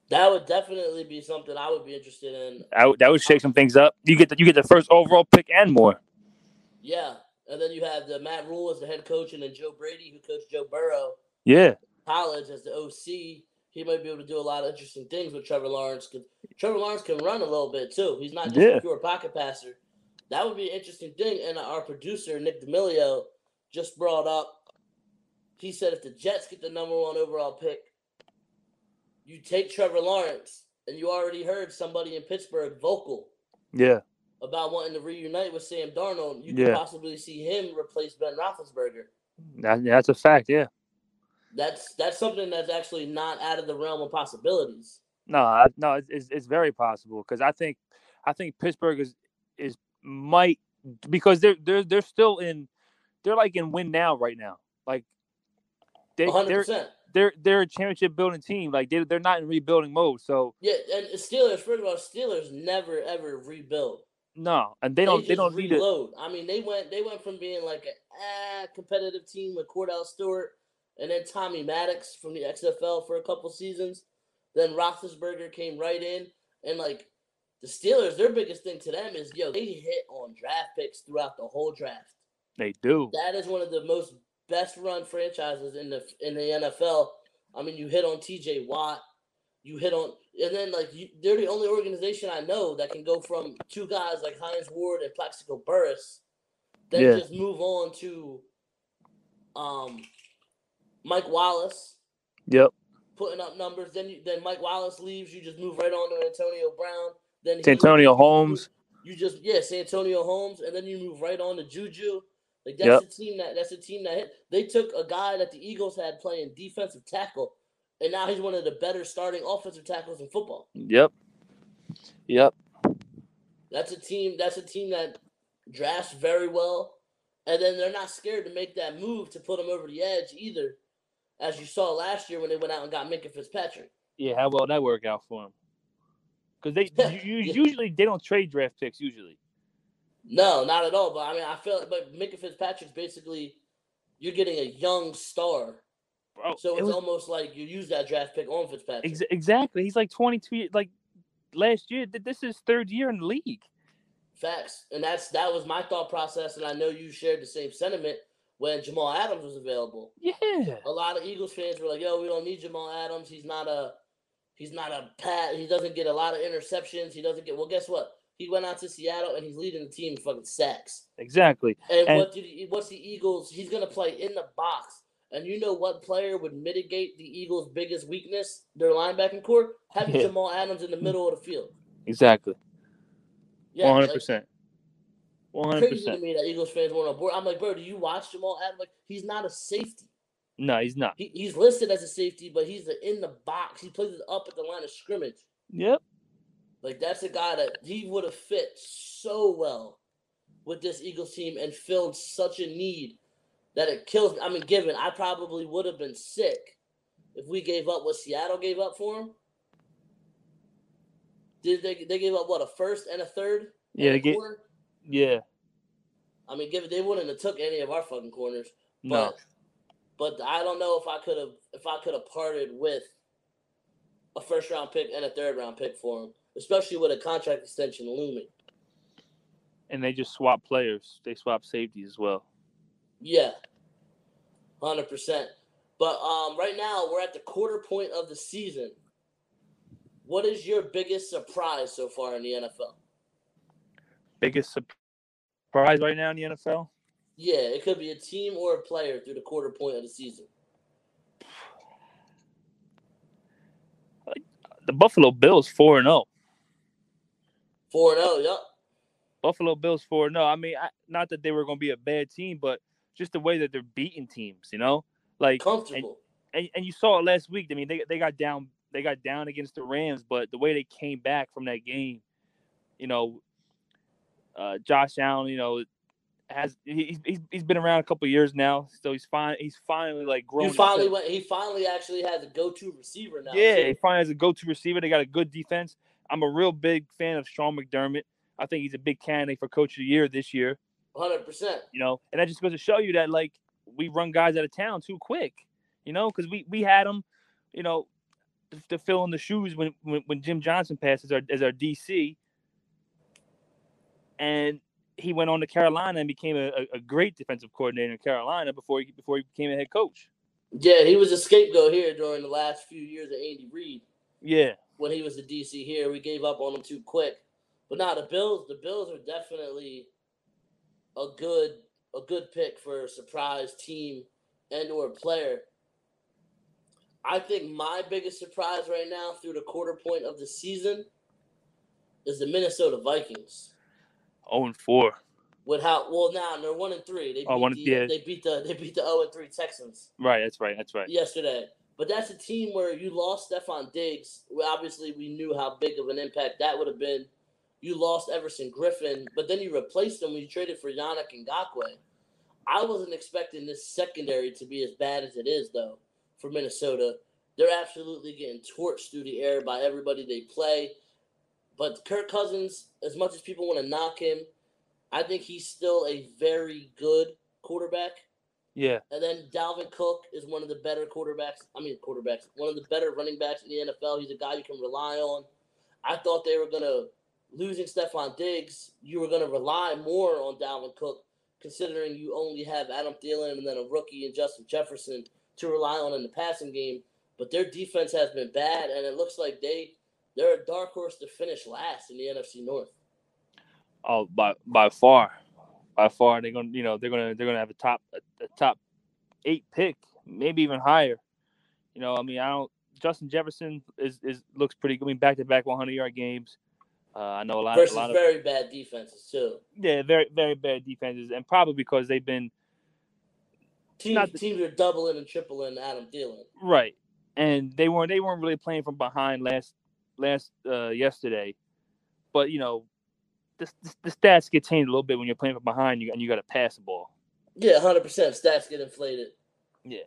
[SPEAKER 1] That would definitely be something I would be interested in.
[SPEAKER 2] That, would- that would shake some things up. You get the, you get the first overall pick and more.
[SPEAKER 1] Yeah, and then you have the Matt Rhule as the head coach, and then Joe Brady, who coached Joe Burrow
[SPEAKER 2] Yeah,
[SPEAKER 1] college as the OC. He might be able to do a lot of interesting things with Trevor Lawrence. Cause Trevor Lawrence can run a little bit too. He's not just
[SPEAKER 2] Yeah.
[SPEAKER 1] a pure pocket passer. That would be an interesting thing. And our producer Nick D'Amelio just brought up. He said if the Jets get the number one overall pick, you take Trevor Lawrence, and you already heard somebody in Pittsburgh vocal
[SPEAKER 2] yeah,
[SPEAKER 1] about wanting to reunite with Sam Darnold. You could possibly see him replace Ben Roethlisberger.
[SPEAKER 2] that, that's a fact. Yeah.
[SPEAKER 1] That's that's something that's actually not out of the realm of possibilities.
[SPEAKER 2] No, I, no, it's, it's very possible because I think I think Pittsburgh is is might because they're they're they're still in they're like in win now right now. Like they
[SPEAKER 1] One hundred
[SPEAKER 2] they're
[SPEAKER 1] percent.
[SPEAKER 2] They're they're a championship building team. Like they they're not in rebuilding mode. So
[SPEAKER 1] Yeah, and the Steelers. First of all, Steelers never ever rebuild.
[SPEAKER 2] no, and they don't they don't need
[SPEAKER 1] reload. I mean, they went they went from being like a ah, competitive team with Kordell Stewart and then Tommy Maddox from the XFL for a couple seasons. Then Roethlisberger came right in, and like the Steelers, their biggest thing to them is yo, they hit on draft picks throughout the whole draft.
[SPEAKER 2] They do.
[SPEAKER 1] That is one of the most best run franchises in the in the NFL. I mean, you hit on T.J. Watt, you hit on, and then like you, they're the only organization I know that can go from two guys like Hines Ward and Plaxico Burress, then
[SPEAKER 2] Yeah.
[SPEAKER 1] just move on to, um, Mike Wallace
[SPEAKER 2] Yep.
[SPEAKER 1] putting up numbers. Then you, then Mike Wallace leaves, you just move right on to Antonio Brown. Then Antonio
[SPEAKER 2] Holmes.
[SPEAKER 1] you just yeah, Antonio Holmes, and then you move right on to Juju. Like that's a team that that's a team that hit. They took a guy that the Eagles had playing defensive tackle, and now he's one of the better starting offensive tackles in football.
[SPEAKER 2] Yep. Yep.
[SPEAKER 1] That's a team. That's a team that drafts very well, and then they're not scared to make that move to put them over the edge either, as you saw last year when they went out and got Minkah Fitzpatrick.
[SPEAKER 2] Yeah. How well that work out for them? Because they [laughs]
[SPEAKER 1] Yeah.
[SPEAKER 2] usually they don't trade draft picks usually.
[SPEAKER 1] No, not at all. But I mean, I feel but Minkah Fitzpatrick's basically you're getting a young star,
[SPEAKER 2] Bro,
[SPEAKER 1] so
[SPEAKER 2] it
[SPEAKER 1] it's
[SPEAKER 2] was-
[SPEAKER 1] almost like you use that draft pick on Fitzpatrick.
[SPEAKER 2] Ex- exactly. He's like 22. Like last year, this is third year in the league.
[SPEAKER 1] Facts, and that's that was my thought process, and I know you shared the same sentiment when Jamal Adams was available.
[SPEAKER 2] Yeah.
[SPEAKER 1] A lot of Eagles fans were like, "Yo, we don't need Jamal Adams. He's not a, he's not a pat. He doesn't get a lot of interceptions. He doesn't get. Well, guess what? He went out to Seattle and he's leading the team in fucking sacks.
[SPEAKER 2] Exactly.
[SPEAKER 1] And,
[SPEAKER 2] And-
[SPEAKER 1] what did he, what's the Eagles? He's gonna play in the box. And you know what player would mitigate the Eagles' biggest weakness, their linebacking core? Having
[SPEAKER 2] Yeah.
[SPEAKER 1] Jamal Adams in the middle of the field.
[SPEAKER 2] Exactly.
[SPEAKER 1] Yeah,
[SPEAKER 2] 100%. 100%.
[SPEAKER 1] crazy to me that Eagles fans weren't on board. I'm like, bro, do you watch Jamal Adams? Like, he's not a safety.
[SPEAKER 2] No, he's not.
[SPEAKER 1] He, he's listed as a safety, but he's in the box. He plays up at the line of scrimmage.
[SPEAKER 2] Yep.
[SPEAKER 1] Like that's a guy that he would have fit so well with this Eagles team and filled such a need that it kills me. I mean, given I probably would have been sick if we gave up what Seattle gave up for him. Did they they gave up what a first and a third?
[SPEAKER 2] Yeah,
[SPEAKER 1] and
[SPEAKER 2] they
[SPEAKER 1] a
[SPEAKER 2] get, yeah.
[SPEAKER 1] I mean, given they wouldn't have took any of our fucking corners.
[SPEAKER 2] No.
[SPEAKER 1] But but I don't know if I could have if I could have parted with a first round pick and a third round pick for him, especially with a contract extension looming.
[SPEAKER 2] And they just swap players. They swap safeties as well.
[SPEAKER 1] Yeah, hundred percent. But um, right now we're at the quarter point of the season. What is your biggest surprise so far in the NFL?
[SPEAKER 2] Biggest surprise right now in the NFL?
[SPEAKER 1] Yeah, it could be a team or a player through the quarter point of the season. [sighs]
[SPEAKER 2] The Buffalo Bills 4 0.
[SPEAKER 1] Four and zero. Yep.
[SPEAKER 2] Buffalo Bills 4 0. I mean, I, not that they were going to be a bad team, but just the way that they're beating teams, you know? Like,
[SPEAKER 1] Comfortable.
[SPEAKER 2] and, and you saw it last week. I mean, they, they got down they got down against the Rams, but the way they came back from that game, you know, uh, Josh Allen, you know, has he, he's he's been around a couple years now, so he's fine. He's finally like grown. Up
[SPEAKER 1] finally went. He finally actually has a go-to receiver now.
[SPEAKER 2] yeah,
[SPEAKER 1] too.
[SPEAKER 2] he finally has a go-to receiver. They got a good defense. I'm a real big fan of Sean McDermott. I think he's a big candidate for Coach of the Year this year.
[SPEAKER 1] hundred percent.
[SPEAKER 2] You know, and that just goes to show you that like we run guys out of town too quick. You know, because we we had them, you know, to, fill in the shoes when, when when Jim Johnson passed as our as our DC, and he went on to Carolina and became a, a- a great defensive coordinator in Carolina before he before he became a head coach.
[SPEAKER 1] Yeah, he was a scapegoat here during the last few years of Andy Reid
[SPEAKER 2] Yeah,
[SPEAKER 1] when he was the DC here. We gave up on him too quick. But now the Bills, the Bills are definitely a good a good pick for a surprise team and or player. I think my biggest surprise right now through the quarter point of the season is the Minnesota Vikings.
[SPEAKER 2] zero and four.
[SPEAKER 1] With how well now they're one and three. They oh, beat
[SPEAKER 2] Oh, one-
[SPEAKER 1] the,
[SPEAKER 2] yeah.
[SPEAKER 1] they beat the they beat the zero and three Texans.
[SPEAKER 2] Right, that's right, that's right.
[SPEAKER 1] yesterday. But that's a team where you lost Stefon Diggs. Obviously, we knew how big of an impact that would have been. You lost Everson Griffen, but then you replaced him when you traded for Yannick Ngakoue. I wasn't expecting this secondary to be as bad as it is, though, for Minnesota. They're absolutely getting torched through the air by everybody they play. But Kirk Cousins, as much as people want to knock him, I think he's still a very good quarterback.
[SPEAKER 2] Yeah,
[SPEAKER 1] And then Dalvin Cook is one of the better quarterbacks. I mean, quarterbacks, one of the better running backs in the NFL. He's a guy you can rely on. I thought they were gonna losing Stefon Diggs. You were gonna rely more on Dalvin Cook, considering you only have Adam Thielen and then a rookie and Justin Jefferson to rely on in the passing game. But their defense has been bad, and it looks like they they're a dark horse to finish last in the NFC North.
[SPEAKER 2] oh by by far, by far they're gonna you know they're gonna they're gonna have a top a, a top eight pick, maybe even higher. You know, I mean, I don't. Justin Jefferson is is looks pretty good. I mean, back to back 100 yard games. Uh, I know a lot,
[SPEAKER 1] Versus
[SPEAKER 2] a lot of
[SPEAKER 1] very bad defenses too.
[SPEAKER 2] yeah, very very bad defenses, and probably because they've been
[SPEAKER 1] Teams,
[SPEAKER 2] Not the-
[SPEAKER 1] teams are doubling and tripling Adam Thielen.
[SPEAKER 2] right, and they weren't they weren't really playing from behind last last uh, yesterday, but you know, the, the, the stats get changed a little bit when you're playing from behind you and you got to pass the ball.
[SPEAKER 1] Yeah, hundred percent. Stats get inflated.
[SPEAKER 2] Yeah.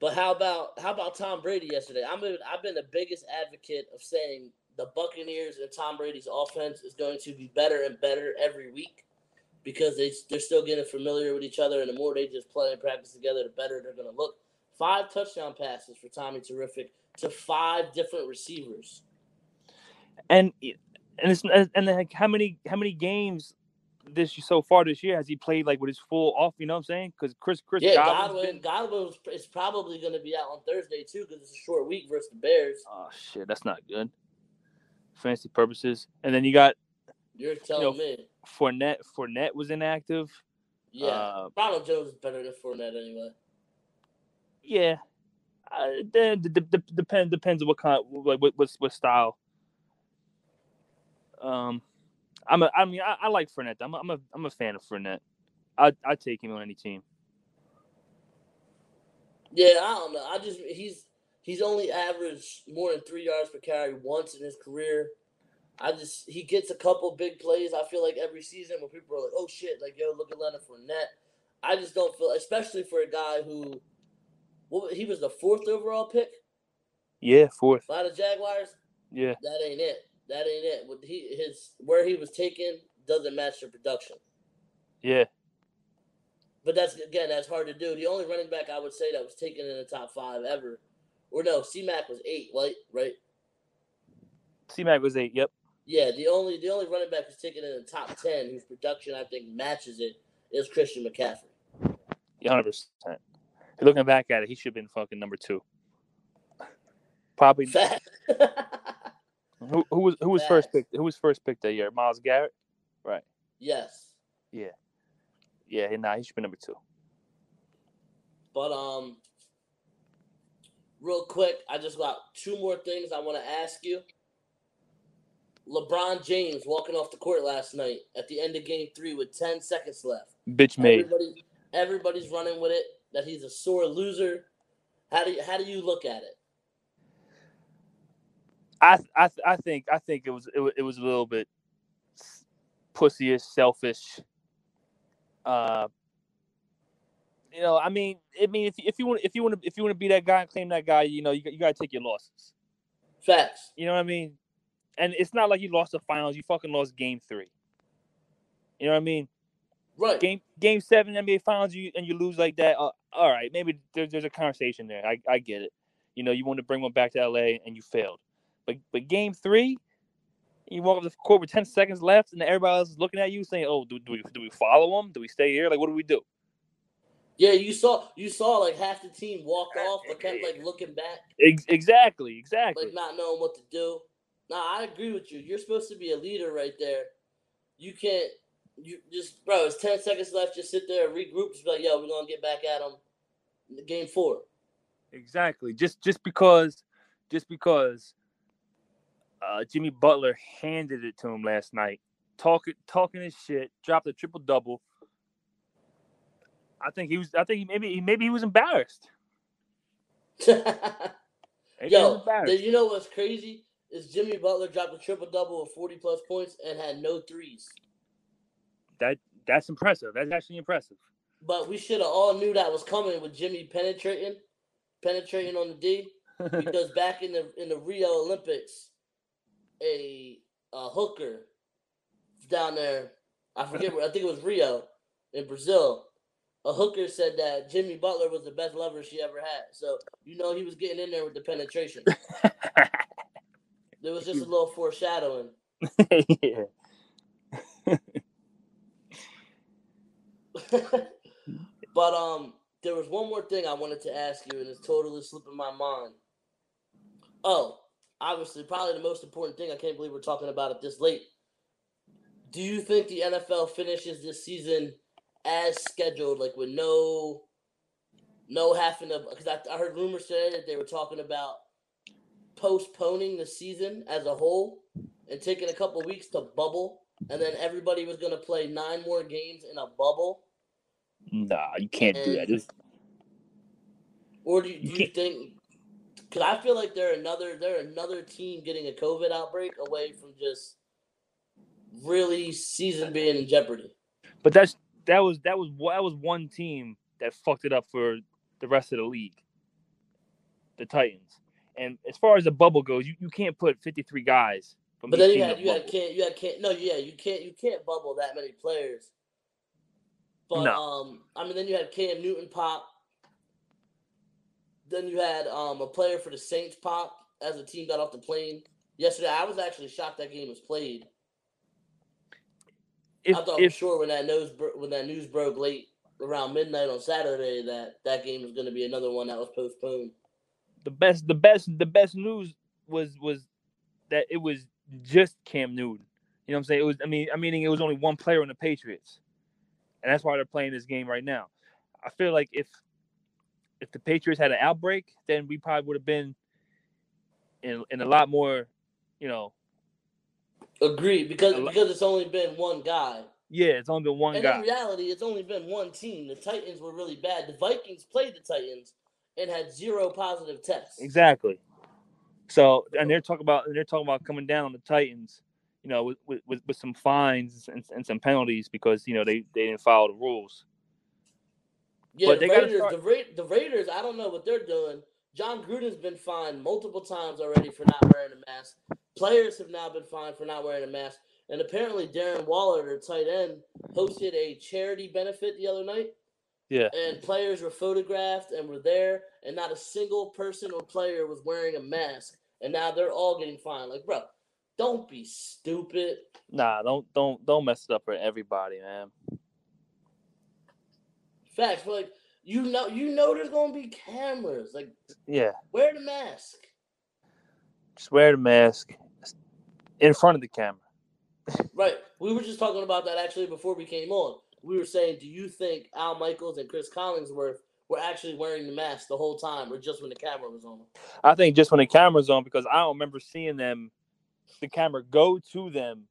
[SPEAKER 1] But how about how about Tom Brady yesterday? I'm a, I've been the biggest advocate of saying the Buccaneers and Tom Brady's offense is going to be better and better every week because they they're still getting familiar with each other, and the more they just play and practice together, the better they're going to look. Five touchdown passes for Tommy Terrific to five different receivers.
[SPEAKER 2] and and it's and then like how many how many games this so far this year has he played like with his full off? You know what I'm saying? Because Chris Chris
[SPEAKER 1] Yeah, Godwin Godwin is probably going to be out on Thursday too because it's a short week versus the Bears.
[SPEAKER 2] oh shit, that's not good. Fancy purposes, and then you got
[SPEAKER 1] You're telling
[SPEAKER 2] know,
[SPEAKER 1] me.
[SPEAKER 2] Fournette. Fournette was inactive.
[SPEAKER 1] Yeah.
[SPEAKER 2] Uh,
[SPEAKER 1] Ronald Jones is better than Fournette anyway.
[SPEAKER 2] yeah. Uh, then d- d- d- depend depends on what kind like what what, what style. Um, I'm a I mean I, I like Fournette. I'm a, I'm a I'm a fan of Fournette. I I take him on any team.
[SPEAKER 1] Yeah, I don't know. I just he's he's only averaged more than three yards per carry once in his career. I just he gets a couple big plays. I feel like every season when people are like, "Oh shit!" Like, "Yo, look at Leonard Fournette." I just don't feel, especially for a guy who, what he was the fourth overall pick
[SPEAKER 2] Yeah, fourth.
[SPEAKER 1] by the Jaguars.
[SPEAKER 2] Yeah,
[SPEAKER 1] That ain't it. That ain't it. With he his where he was taken doesn't match the production.
[SPEAKER 2] yeah.
[SPEAKER 1] But that's again, that's hard to do. The only running back I would say that was taken in the top five ever, or no, C Mac was eight, right? Right?
[SPEAKER 2] C Mac was eight. Yep.
[SPEAKER 1] Yeah, the only the only running back who's taken in the top ten whose production I think matches it is Christian McCaffrey.
[SPEAKER 2] Yeah, hundred percent. Looking back at it, he should have been fucking number two. Probably. [laughs]
[SPEAKER 1] Fact.
[SPEAKER 2] Who, who was who was first picked? Who was first picked that year? Myles Garrett. Right?
[SPEAKER 1] Yes,
[SPEAKER 2] Yeah. Yeah, nah, he should be number two.
[SPEAKER 1] but um, real quick, I just got two more things I want to ask you. LeBron James walking off the court last night at the end of Game Three with ten seconds left.
[SPEAKER 2] Bitch made.
[SPEAKER 1] Everybody, everybody's running with it. That he's a sore loser. How do you, how do you look at it?
[SPEAKER 2] I I I think I think it was it, it was a little bit pussyish, selfish. Uh, you know, I mean, I mean, if if you want if you want to if you want to be that guy and claim that guy, you know, you got- you got to take your losses.
[SPEAKER 1] Facts.
[SPEAKER 2] You know what I mean? And it's not like you lost the finals; you fucking lost game three. You know what I mean?
[SPEAKER 1] Right.
[SPEAKER 2] Game game seven NBA finals, you and you lose like that. Uh, all right, maybe there's there's a conversation there. I I get it. You know, you want to bring one back to LA and you failed. But but game three, you walk up the court with ten seconds left, and everybody else is looking at you saying, "Oh, do, do we do we follow them? Do we stay here? Like, what do we do?"
[SPEAKER 1] Yeah, you saw you saw like half the team walk off, but kept like looking back,
[SPEAKER 2] exactly, exactly.
[SPEAKER 1] like not knowing what to do. Nah, I agree with you. You're supposed to be a leader right there. You can't. You just bro. It's ten seconds left. Just sit there, and regroup. Just be like, yo, we're gonna get back at them. Game four.
[SPEAKER 2] Exactly. Just just because just because uh, Jimmy Butler handed it to him last night, talking talking his shit, dropped a triple double. I think he was. I think he, maybe maybe he was embarrassed. [laughs] Maybe he was
[SPEAKER 1] Yo, did you know what's crazy? Is Jimmy Butler dropped a triple double with 40 plus points and had no threes.
[SPEAKER 2] that that's impressive. That's actually impressive.
[SPEAKER 1] But we should have all knew that was coming with Jimmy penetrating, penetrating on the D. [laughs] Because back in the in the Rio Olympics, a, a hooker down there, I forget where I think it was Rio in Brazil. A hooker said that Jimmy Butler was the best lover she ever had. So you know he was getting in there with the penetration. There was just a little foreshadowing.
[SPEAKER 2] yeah. [laughs]
[SPEAKER 1] but um, there was one more thing I wanted to ask you, and it's totally slipping my mind. Oh, obviously, probably the most important thing. I can't believe we're talking about it this late. Do you think the NFL finishes this season as scheduled, like with no, no having to? Because I, I heard rumors today that they were talking about postponing the season as a whole and taking a couple weeks to bubble, and then everybody was going to play nine more games in a bubble.
[SPEAKER 2] Nah, you can't do that. This-
[SPEAKER 1] Or do you, do
[SPEAKER 2] You
[SPEAKER 1] you think? Because I feel like they're another they're another team getting a COVID outbreak away from just really season being in jeopardy.
[SPEAKER 2] But that's that was that was that was one team that fucked it up for the rest of the league. The Titans. And as far as the bubble goes, you, you can't put 53 guys from
[SPEAKER 1] But then you had you had can't you had can't no yeah you can't you can't bubble that many players. But
[SPEAKER 2] No.
[SPEAKER 1] um I mean then you had Cam Newton pop. Then you had um a player for the Saints pop as the team got off the plane yesterday. I was actually shocked that game was played.
[SPEAKER 2] If,
[SPEAKER 1] I thought for
[SPEAKER 2] if
[SPEAKER 1] sure when that news when that news broke late around midnight on Saturday that that game was going to be another one that was postponed.
[SPEAKER 2] the best the best the best news was was that it was just Cam Newton. You know what I'm saying? It was I mean I meaning it was only one player on the Patriots. And that's why they're playing this game right now. I feel like if if the Patriots had an outbreak, then we probably would have been in in a lot more, you know,
[SPEAKER 1] Agreed, because because it's only been one guy.
[SPEAKER 2] yeah, it's only been one
[SPEAKER 1] and
[SPEAKER 2] guy.
[SPEAKER 1] in reality, it's only been one team. The Titans were really bad. The Vikings played the Titans, and had zero positive tests.
[SPEAKER 2] Exactly. So and they're talking about and they're talking about coming down on the Titans, you know, with with, with, with some fines and, and some penalties because you know they, they didn't follow the rules.
[SPEAKER 1] Yeah,
[SPEAKER 2] But
[SPEAKER 1] the
[SPEAKER 2] they
[SPEAKER 1] Raiders,
[SPEAKER 2] start-
[SPEAKER 1] the, Ra- the Raiders, I don't know what they're doing. Jon Gruden's been fined multiple times already for not wearing a mask. Players have now been fined for not wearing a mask. And apparently, Darren Waller, their tight end, hosted a charity benefit the other night.
[SPEAKER 2] Yeah.
[SPEAKER 1] And players were photographed and were there, and not a single person or player was wearing a mask. And now they're all getting fined. Like, bro, don't be stupid.
[SPEAKER 2] Nah, don't don't don't mess it up for everybody, man.
[SPEAKER 1] Facts, but like, you know, you know, there's gonna be cameras. Like,
[SPEAKER 2] Yeah.
[SPEAKER 1] wear the mask.
[SPEAKER 2] Just wear the mask in front of the camera. [laughs]
[SPEAKER 1] Right. We were just talking about that actually before we came on. We were saying, do you think Al Michaels and Cris Collinsworth were actually wearing the mask the whole time, or just when the camera was on them?
[SPEAKER 2] I think just when the camera's on, because I don't remember seeing them, the camera go to them,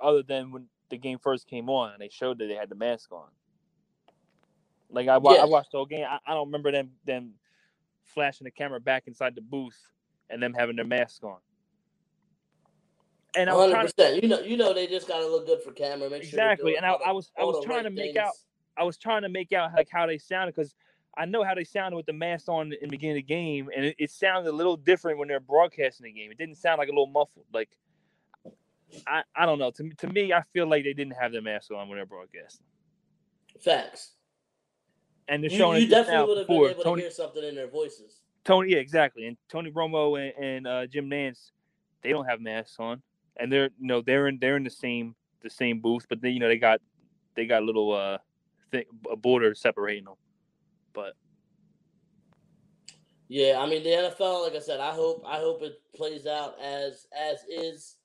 [SPEAKER 2] other than when the game first came on and they showed that they had the mask on. Like I, wa-
[SPEAKER 1] Yeah.
[SPEAKER 2] I watched the whole game. I, I don't remember them them flashing the camera back inside the booth and them having their mask on. And I was
[SPEAKER 1] Hundred
[SPEAKER 2] trying to.
[SPEAKER 1] You know, you know, they just gotta look good for camera. Make
[SPEAKER 2] exactly,
[SPEAKER 1] doing
[SPEAKER 2] and I, I was I was trying
[SPEAKER 1] right
[SPEAKER 2] to make
[SPEAKER 1] things.
[SPEAKER 2] out I was trying to make out like how they sounded because I know how they sounded with the mask on in the beginning of the game, and it, it sounded a little different when they're broadcasting the game. It didn't sound like a little muffled. Like I, I don't know. To me, to me, I feel like they didn't have their mask on when they're broadcasting,
[SPEAKER 1] Facts.
[SPEAKER 2] And they're
[SPEAKER 1] You,
[SPEAKER 2] showing
[SPEAKER 1] you
[SPEAKER 2] it now
[SPEAKER 1] definitely would have been able
[SPEAKER 2] Tony,
[SPEAKER 1] to hear something in their voices.
[SPEAKER 2] Tony, yeah, exactly, and Tony Romo and, and uh, Jim Nantz, they don't have masks on, and they're you know they're in they're in the same the same booth, but they you know they got they got a little uh thing, a border separating them, but.
[SPEAKER 1] Yeah, I mean the NFL, like I said, I hope I hope it plays out as as is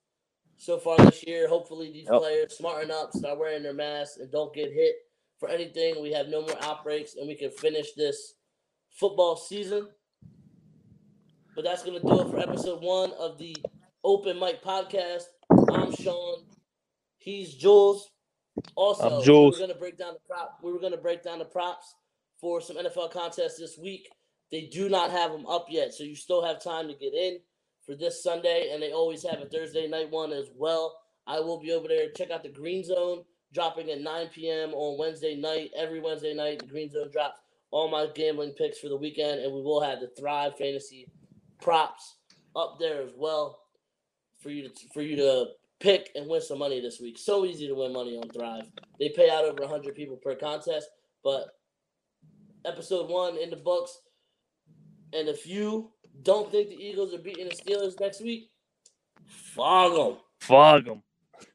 [SPEAKER 1] so far this year. Hopefully these
[SPEAKER 2] Yep.
[SPEAKER 1] players smarten up, start wearing their masks, and don't get hit for anything. We have no more outbreaks, and we can finish this football season. But that's gonna do it for episode one of the Open Mic Podcast. I'm Sean. He's Jules. Also,
[SPEAKER 2] I'm Jules.
[SPEAKER 1] we're gonna break down the prop. We were gonna break down the props for some NFL contests this week. They do not have them up yet, so you still have time to get in for this Sunday, and they always have a Thursday night one as well. I will be over there. Check out the Green Zone dropping at 9 p.m. on Wednesday night. Every Wednesday night, the Green Zone drops all my gambling picks for the weekend, and we will have the Thrive Fantasy props up there as well for you to for you to pick and win some money this week. So easy to win money on Thrive. They pay out over 100 people per contest, but episode one in the books. And if you don't think the Eagles are beating the Steelers next week, fog
[SPEAKER 2] them.
[SPEAKER 1] Fog them.